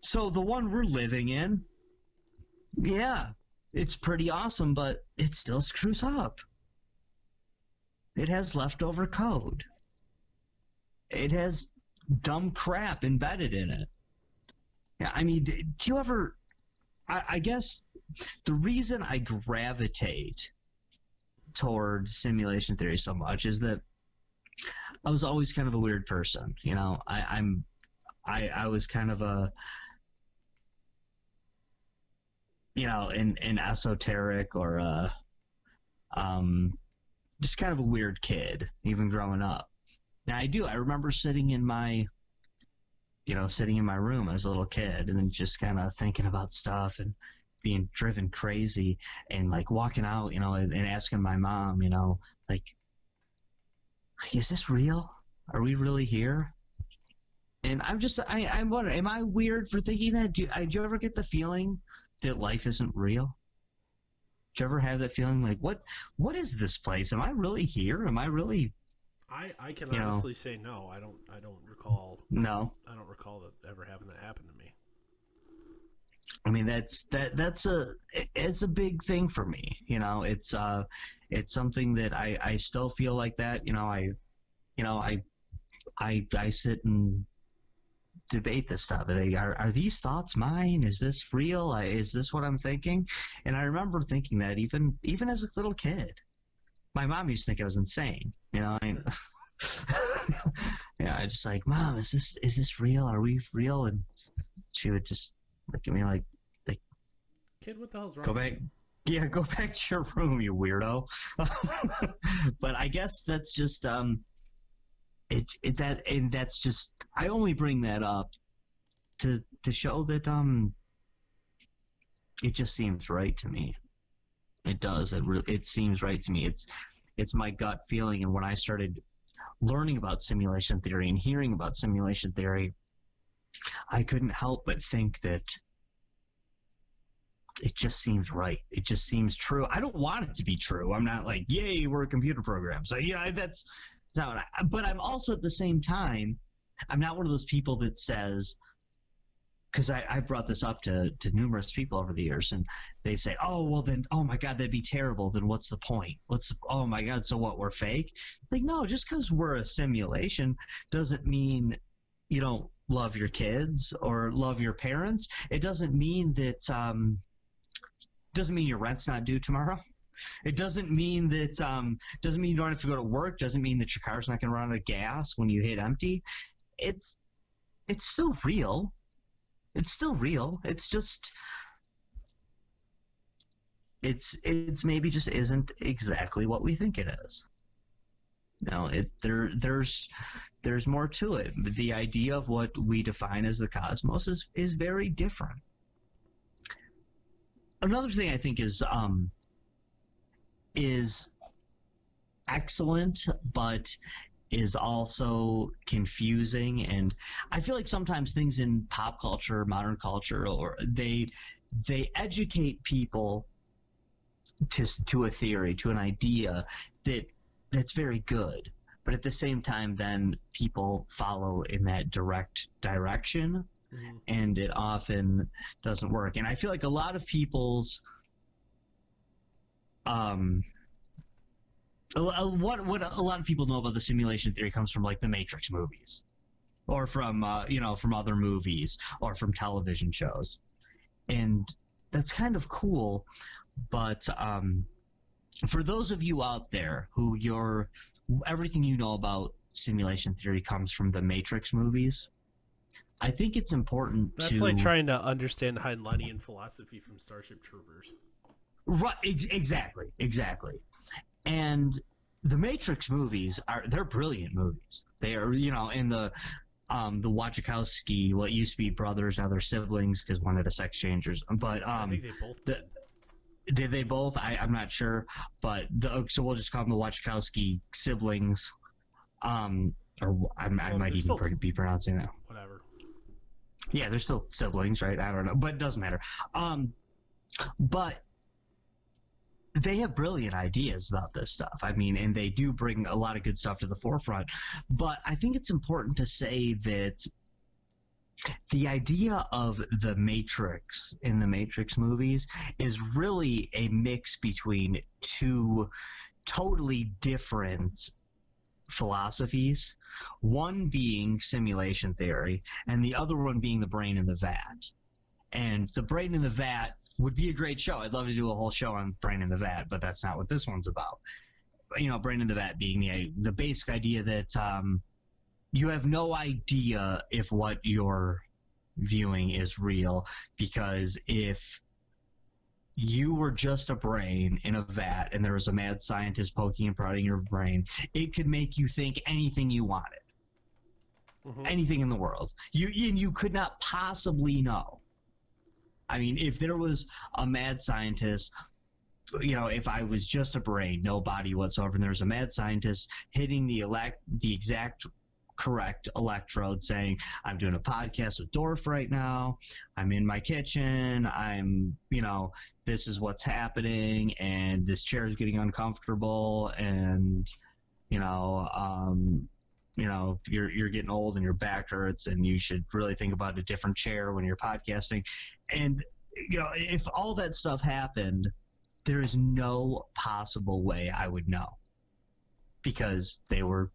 So the one we're living in, yeah, it's pretty awesome, but it still screws up. It has leftover code. It has dumb crap embedded in it. Yeah, I mean, do you ever? I, I guess the reason I gravitate toward simulation theory so much is that I was always kind of a weird person. You know, I, I'm, I, I was kind of a, you know, an, an esoteric or a, um, just kind of a weird kid, even growing up. Now I do. I remember sitting in my, you know, sitting in my room as a little kid, and then just kind of thinking about stuff and being driven crazy, and like walking out, you know, and, and asking my mom, you know, like, is this real? Are we really here? And I'm just, I, I'm wondering, am I weird for thinking that? Do, I, do you ever get the feeling that life isn't real? Do you ever have that feeling like, what, what is this place? Am I really here? Am I really I, I can You know. honestly say no. I don't I don't recall no? I don't recall that ever having that happen to me. I mean, that's that that's a it's a big thing for me. You know, it's uh, it's something that I I still feel like that. You know, I, you know, I, I I sit and debate this stuff. Are, are, are these thoughts mine? Is this real? Is this what I'm thinking? And I remember thinking that even even as a little kid. My mom used to think I was insane. You know, I, yeah, I just like, mom, is this is this real? Are we real? And she would just look at me like, Kid, what the hell's wrong? go back. Yeah, go back to your room, you weirdo. but I guess that's just um, it it that and that's just I only bring that up to to show that um, it just seems right to me. It does. It really it seems right to me. It's it's my gut feeling, and when I started learning about simulation theory and hearing about simulation theory, I couldn't help but think that it just seems right. It just seems true. I don't want it to be true. I'm not like, yay, we're a computer program. So yeah, that's, but I'm also at the same time, I'm not one of those people that says, because I've brought this up to, to numerous people over the years, and they say, "Oh, well, then, oh my God, that'd be terrible. Then what's the point? What's, oh my God, so what? We're fake." It's like, no, just because we're a simulation doesn't mean you don't love your kids or love your parents. It doesn't mean that um, doesn't mean your rent's not due tomorrow. It doesn't mean that um, doesn't mean you don't have to go to work. Doesn't mean that your car's not going to run out of gas when you hit empty. It's it's still real. It's still real. It's just it's it's maybe just isn't exactly what we think it is. No, it there there's there's more to it. The idea of what we define as the cosmos is is very different another thing I think is um, is excellent, but is also confusing, and I feel like sometimes things in pop culture, modern culture, or they they educate people to to a theory, to an idea that that's very good, but at the same time, then people follow in that direct direction Mhm. and it often doesn't work. And I feel like a lot of people's um what what a lot of people know about the simulation theory comes from like the Matrix movies, or from uh, you know from other movies or from television shows, and that's kind of cool. But um, for those of you out there who your everything you know about simulation theory comes from the Matrix movies, I think it's important That's to like trying to understand Heinleinian philosophy from Starship Troopers. Right, ex- exactly, exactly. And the Matrix movies are they're brilliant movies. They are, you know, in the um the Wachowski, what used to be brothers, now they're siblings because one had a sex changers. But I um, think they both the- did. did they both? I, I'm not sure. But the so we'll just call them the Wachowski siblings. Um, or I, I Well, might even still- be pronouncing that. Whatever. Yeah, they're still siblings, right? I don't know, but it doesn't matter. Um, but they have brilliant ideas about this stuff. I mean, and they do bring a lot of good stuff to the forefront. But I think it's important to say that the idea of the Matrix in the Matrix movies is really a mix between two totally different philosophies. One being simulation theory, and the other one being the brain in the vat. And the brain in the vat would be a great show. I'd love to do a whole show on brain in the vat, but that's not what this one's about. You know, brain in the vat being the the basic idea that um, you have no idea if what you're viewing is real because if you were just a brain in a vat and there was a mad scientist poking and prodding your brain, it could make you think anything you wanted. Mm-hmm. Anything in the world. You and you could not possibly know. I mean, if there was a mad scientist you know, if I was just a brain, no body whatsoever, and there was a mad scientist hitting the elect the exact correct electrode saying, I'm doing a podcast with Dorf right now. I'm in my kitchen. I'm, you know, this is what's happening and this chair is getting uncomfortable and, you know, um, you know, you're, you're getting old and your back hurts and you should really think about a different chair when you're podcasting. And, you know, if all that stuff happened, there is no possible way I would know because they were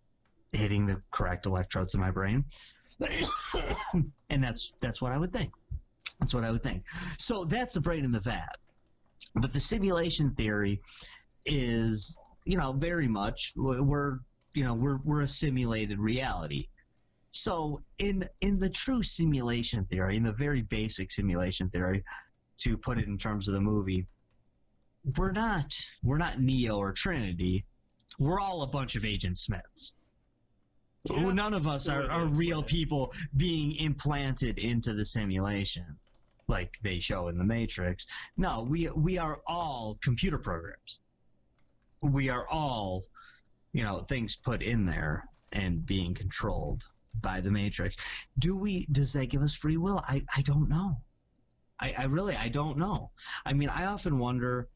hitting the correct electrodes in my brain. and that's that's what I would think. That's what I would think. So that's the brain in the vat. But the simulation theory is, you know, very much we're you know we're we're a simulated reality. So in in the true simulation theory, in the very basic simulation theory, to put it in terms of the movie, we're not we're not Neo or Trinity. We're all a bunch of Agent Smiths. Yeah, None of us are, are real people being implanted into the simulation like they show in the Matrix. No, we we are all computer programs. We are all, you know, things put in there and being controlled by the Matrix. Do we? Does that give us free will? I I don't know. I, I really I don't know. I mean, I often wonder.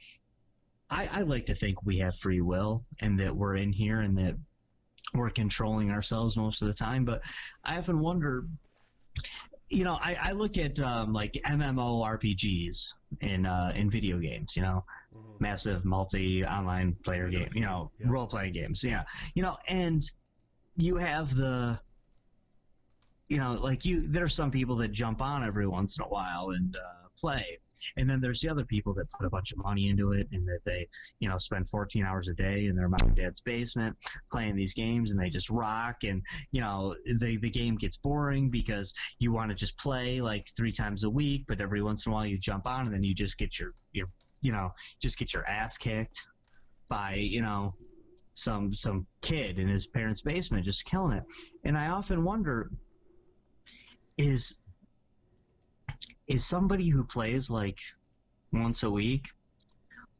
I, I like to think we have free will and that we're in here and that we're controlling ourselves most of the time. But I often wonder, you know, I, I look at um, like MMO RPGs in uh, in video games, you know, mm-hmm. massive multi online player game, you know, yeah. role playing games, yeah, you know, and you have the you know, like you, there are some people that jump on every once in a while and uh, play, and then there's the other people that put a bunch of money into it and that they, you know, spend 14 hours a day in their mom and dad's basement playing these games and they just rock. And, you know, the, the game gets boring because you want to just play like three times a week, but every once in a while you jump on and then you just get your, your you know, just get your ass kicked by, you know, some some kid in his parents' basement just killing it. And I often wonder is is somebody who plays like once a week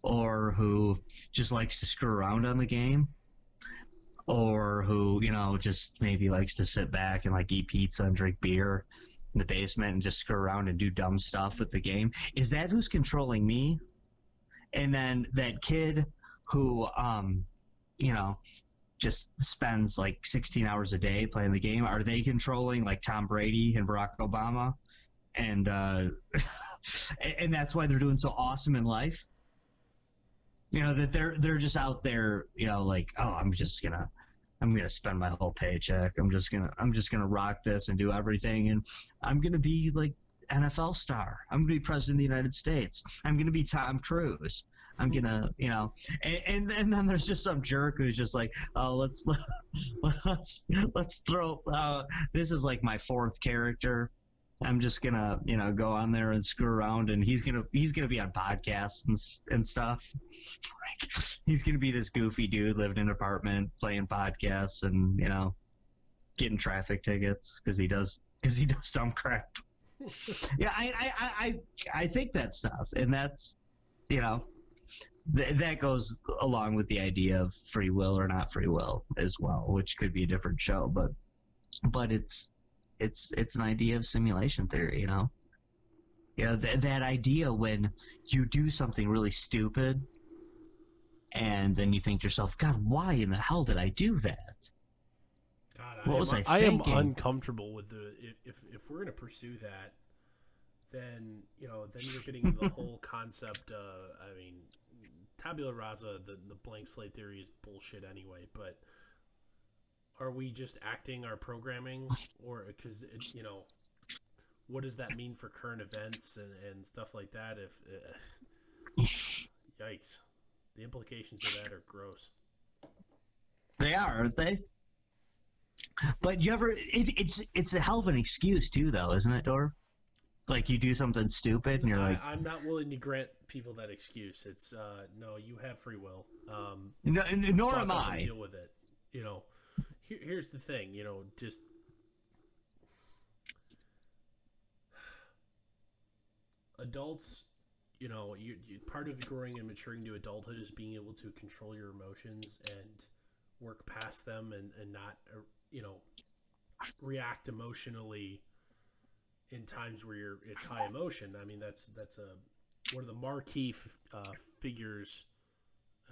or who just likes to screw around on the game or who you know just maybe likes to sit back and like eat pizza and drink beer in the basement and just screw around and do dumb stuff with the game. Is that who's controlling me? And then that kid who um you know just spends like 16 hours a day playing the game are they controlling like tom brady and barack obama and uh, and that's why they're doing so awesome in life. You know that they're they're just out there, you know, like oh, I'm just gonna I'm gonna spend my whole paycheck. I'm just gonna I'm just gonna rock this and do everything, and I'm gonna be like NFL star. I'm gonna be president of the United States. I'm gonna be Tom Cruise. I'm gonna, you know, and, and, and then there's just some jerk who's just like, oh, let's let's let's throw. Uh, this is like my fourth character. I'm just gonna, you know, go on there and screw around, and he's gonna he's gonna be on podcasts and and stuff. he's gonna be this goofy dude living in an apartment, playing podcasts, and you know, getting traffic tickets because he does because he does dumb crap. yeah, I, I I I think that stuff, and that's you know th- that goes along with the idea of free will or not free will as well, which could be a different show, but but it's it's it's an idea of simulation theory, you know. You know th- that idea when you do something really stupid, and then you think to yourself, God, why in the hell did I do that? God, What I was am, I I am uncomfortable with the if, if we're going to pursue that, then you know then you're getting the whole concept. Uh, I mean, tabula rasa, the the blank slate theory is bullshit anyway. But are we just acting our programming, or because you know, what does that mean for current events and and stuff like that? If uh, yikes, the implications of that are gross. They are, aren't they? But you ever? It, it's it's a hell of an excuse too, though, isn't it, Dorf? Like you do something stupid and you're like, I, I'm not willing to grant people that excuse. It's uh, no, you have free will. Um, no, nor am I. Deal with it. You know, here, here's the thing. You know, just adults. You know, you, you part of growing and maturing to adulthood is being able to control your emotions and work past them and and not uh, you know react emotionally in times where you're it's high emotion. I mean, that's that's a one of the marquee f- uh, figures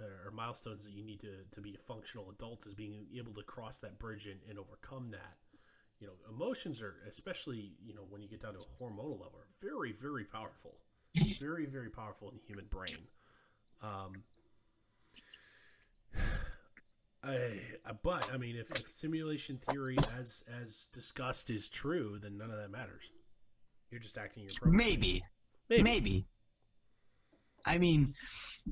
or milestones that you need to, to be a functional adult is being able to cross that bridge and, and overcome that. You know, emotions are especially you know when you get down to a hormonal level, are very very powerful, very very powerful in the human brain. Um, I, but I mean, if, if simulation theory, as as discussed, is true, then none of that matters. You're just acting your program. Maybe, Maybe. maybe. I mean,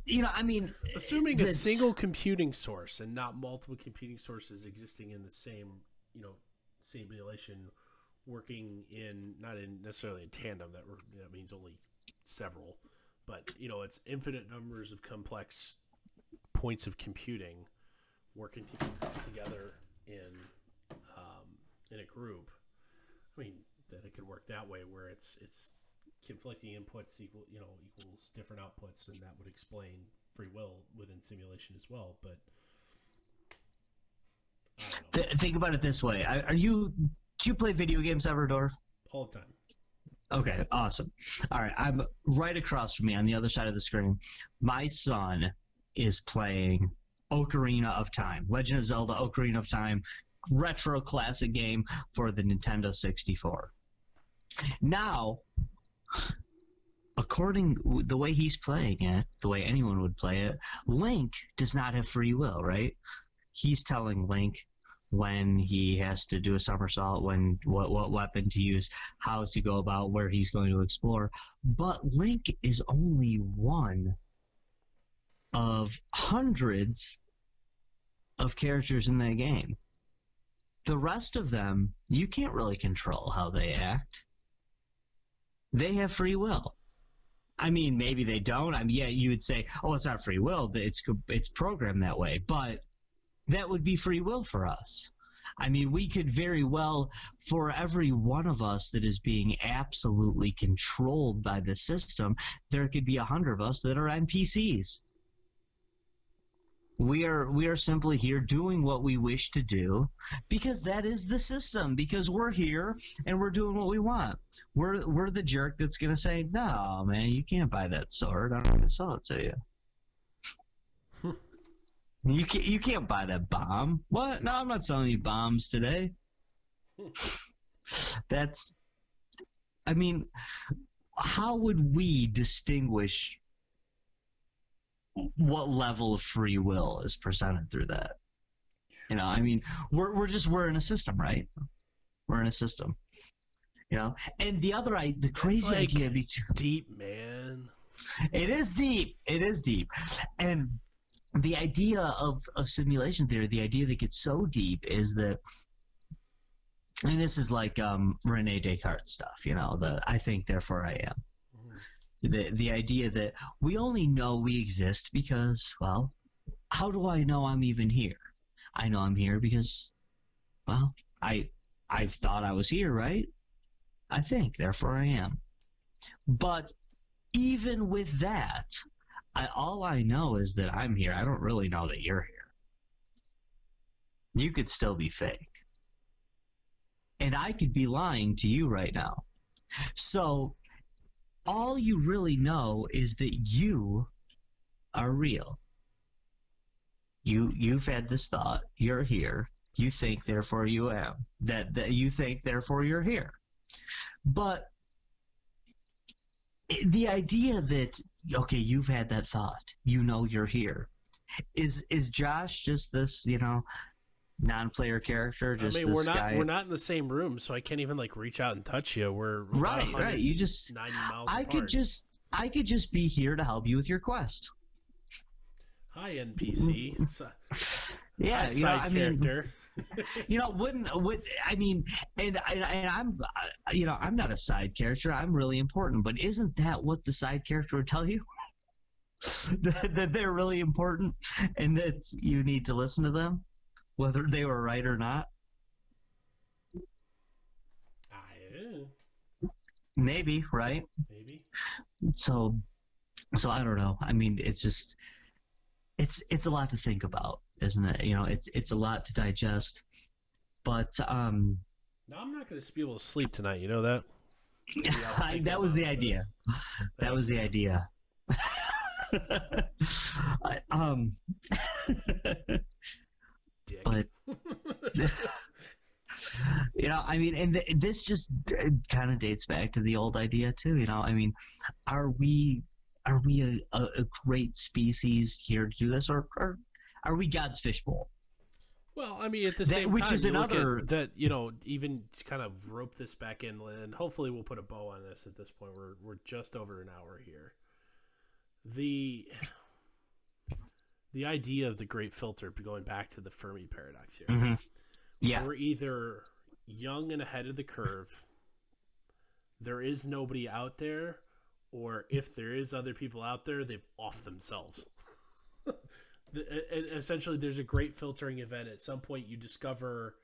you know, I mean, Assuming a single computing source and not multiple computing sources existing in the same, you know, simulation, working in not in necessarily in tandem. That, that means only several, but you know, it's infinite numbers of complex points of computing working to, together in um, in a group. I mean, that it could work that way, where it's it's conflicting inputs equal you know equals different outputs, and that would explain free will within simulation as well. But I don't know, th- think about it this way: are are you? Do you play video games ever, Dorf? all the time. Okay, awesome. All right, I'm right across from me on the other side of the screen. My son is playing Ocarina of Time, Legend of Zelda: Ocarina of Time, retro classic game for the Nintendo 64. Now, according the way he's playing it, the way anyone would play it, Link does not have free will, right? He's telling Link when he has to do a somersault, when what what weapon to use, how to go about where he's going to explore. But Link is only one of hundreds of characters in that game. The rest of them, you can't really control how they act. They have free will. I mean, maybe they don't. I mean, yeah, you would say, "Oh, it's not free will; it's it's programmed that way." But that would be free will for us. I mean, we could very well, for every one of us that is being absolutely controlled by the system, there could be a hundred of us that are NPCs. We are we are simply here doing what we wish to do because that is the system. Because we're here and we're doing what we want. We're we're the jerk that's gonna say, "No, man, you can't buy that sword. I'm gonna sell it to you." Hmm. You can't, you can't buy that bomb. What? No, I'm not selling you bombs today. That's, I mean, how would we distinguish what level of free will is presented through that? You know, I mean, we're we're just we're in a system, right? We're in a system. You know, and the other, I the crazy like- idea be- Deep man. it is deep. It is deep. And the idea of, of simulation theory, the idea that gets so deep is that and this is like um, Rene Descartes stuff, you know, the I think therefore I am. The the idea that we only know we exist because, well, how do I know I'm even here? I know I'm here because well, I I thought I was here, right? I think, therefore I am. But even with that, I, all I know is that I'm here. I don't really know that you're here. You could still be fake. And I could be lying to you right now. So, all you really know is that you are real. You you've had this thought. You're here. You think, therefore you am. That that you think, therefore you're here. But the idea that okay, you've had that thought. You know you're here. Is is Josh just this you know non-player character? I Just mean, this we're not guy? we're not in the same room, so I can't even like reach out and touch you. We're right, right. You just 190 miles. I could just I could just be here to help you with your quest. hi NPC. Yeah, hi, you know, side I mean, character. You know, wouldn't would I mean, and, and and I'm, uh, you know, I'm not a side character. I'm really important, but isn't that what the side character would tell you? that, that they're really important, and that you need to listen to them, whether they were right or not. Yeah, Maybe right. maybe. So, so I don't know. I mean, it's just, it's it's a lot to think about, isn't it? You know, it's it's a lot to digest. But um, No, I'm not going to be able to sleep tonight. You know that? I, that was the idea. That was the idea. I, um, but you know, I mean, and th- this just kind of dates back to the old idea too. You know, I mean, are we are we a, a, a great species here to do this, or, or are we God's fishbowl? Well, I mean, at the That- same which time, is another- that you know, even to kind of rope this back in, and hopefully we'll put a bow on this at this point. We're we're just over an hour here. The the idea of the great filter, going back to the Fermi paradox here, Mm-hmm. Yeah, we're either young and ahead of the curve. There is nobody out there, or if there is other people out there, they've off themselves. The, essentially, there's a great filtering event. At some point, you discover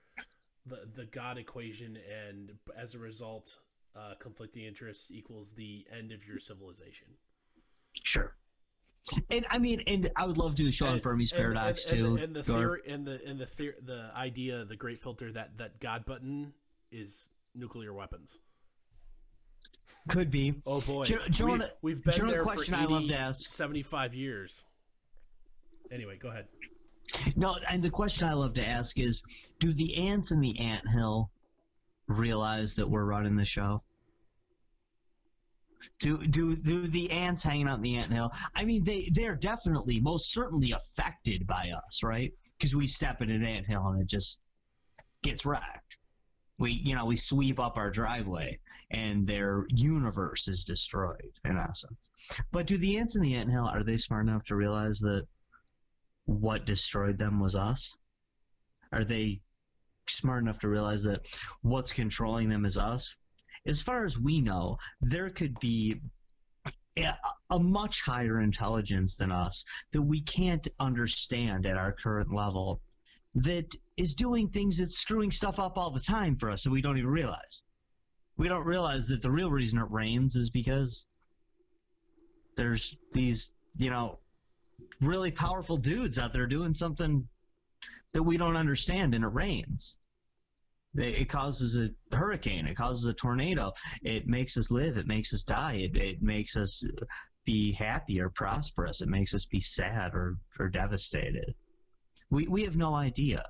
the the God equation, and as a result, uh, conflicting interests equals the end of your civilization. sure. And I mean, and I would love to do a show on And- Fermi's and- paradox and, too. And, the theory, and the and the theory, the idea, the great filter that that God button is nuclear weapons. could be. Oh boy, do you we, we've been there question for I 80, love to ask? 75 years. Anyway, go ahead. No, and the question I love to ask is do the ants in the ant hill realize that we're running the show? Do do do the ants hanging out in the ant hill? I mean, they they're definitely, most certainly affected by us, right? Because we step in an ant hill and it just gets wrecked. We you know we sweep up our driveway and their universe is destroyed in essence. But do the ants in the ant hill are they smart enough to realize that what destroyed them was us? Are they smart enough to realize that what's controlling them is us? As far as we know, there could be a, much higher intelligence than us that we can't understand at our current level that is doing things that's screwing stuff up all the time for us and we don't even realize. We don't realize that the real reason it rains is because there's these, you know, really powerful dudes out there doing something that we don't understand and it rains. It causes a hurricane. It causes a tornado. It makes us live. It makes us die. It, it makes us be happy or prosperous. It makes us be sad or, or devastated. We, we have no idea.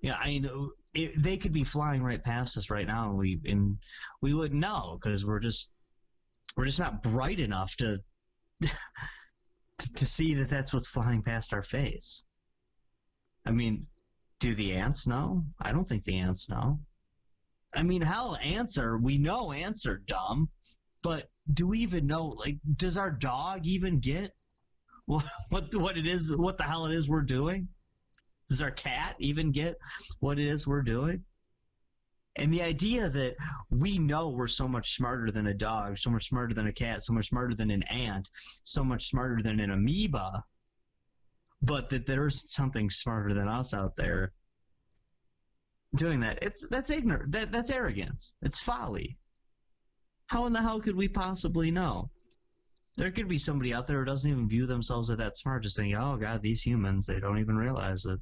Yeah, I know it, they could be flying right past us right now, and we and we wouldn't know because we're just we're just not bright enough to to, see that that's what's flying past our face. I mean, do the ants know? I don't think the ants know. I mean, hell, ants are, we know ants are dumb, but do we even know, like, does our dog even get what, what, what it is, what the hell it is we're doing? Does our cat even get what it is we're doing? And the idea that we know we're so much smarter than a dog, so much smarter than a cat, so much smarter than an ant, so much smarter than an amoeba, but that there's something smarter than us out there doing that. It's that's ignorant. That that's arrogance. It's folly. How in the hell could we possibly know? There could be somebody out there who doesn't even view themselves as that smart, just thinking, "Oh God, these humans, they don't even realize that."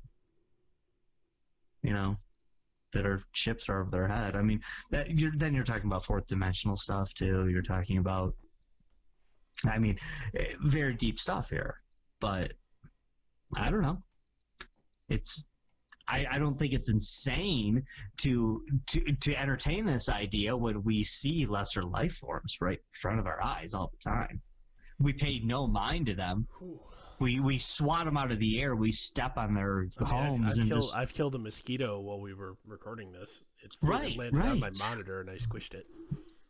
You know, that our chips are over their head. I mean, that you're, then you're talking about fourth dimensional stuff too. You're talking about, I mean, eh, very deep stuff here. But I don't know. It's I, I don't think it's insane to to to entertain this idea when we see lesser life forms right in front of our eyes all the time. We pay no mind to them. Whew. We we swat them out of the air. We step on their I mean, I've- homes I've, and killed, just I've killed a mosquito while we were recording this. It flew- it Right, landed on my monitor and I squished it.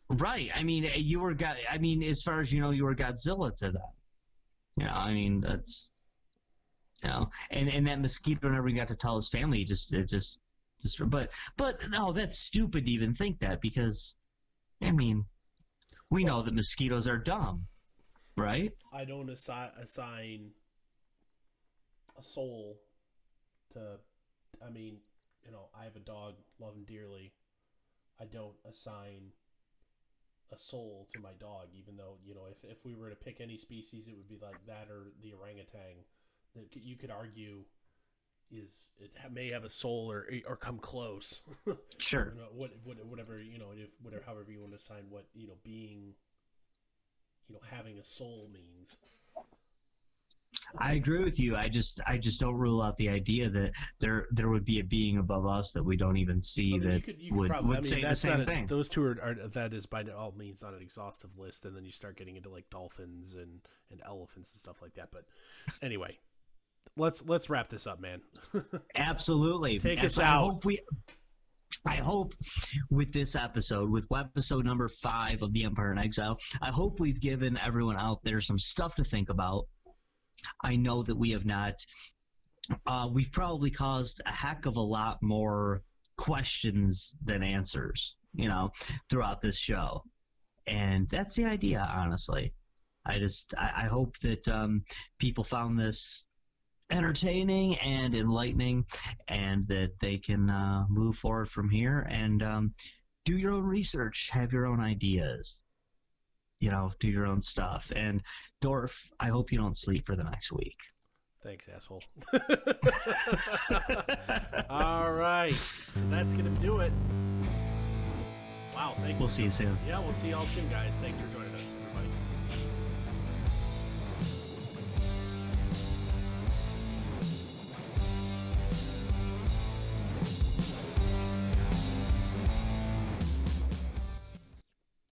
right. I mean, eh, you were. I mean, as far as you know, you were Godzilla to them. You know, I mean, that's you know, and and that mosquito never got to tell his family. He Just it just just but but no, that's stupid to even think that because, I mean, we know that mosquitoes are dumb, right? I don't assi- assign a soul to. I mean, you know, I have a dog, love him dearly. I don't assign a soul to my dog, even though you know, if if we were to pick any species, it would be like that or the orangutan. That you could argue is it may have a soul or or come close. Sure. You know, what, what, whatever you know, if whatever, however you want to assign what you know, being, you know, having a soul means. I agree with you. I just I just don't rule out the idea that there there would be a being above us that we don't even see I mean, that you could, you could would, probably, would I mean, say the same a- thing. those two are, are that is by all means not an exhaustive list, and then you start getting into like dolphins and and elephants and stuff like that. But anyway, let's let's wrap this up, man. Absolutely. Take And us I out. hope we. I hope with this episode, with episode number five of The Empire in Exile, I hope we've given everyone out there some stuff to think about. I know that we have not. Uh, we've probably caused a heck of a lot more questions than answers, you know, throughout this show. And that's the idea, honestly. I just, I, I hope that um, people found this entertaining and enlightening, and that they can uh, move forward from here and um, do your own research, have your own ideas, you know, do your own stuff. And Dorf, I hope you don't sleep for the next week. Thanks, asshole. all right, so that's gonna do it. Wow, thanks. We'll see you soon. Yeah, we'll see y'all soon, guys. Thanks for joining.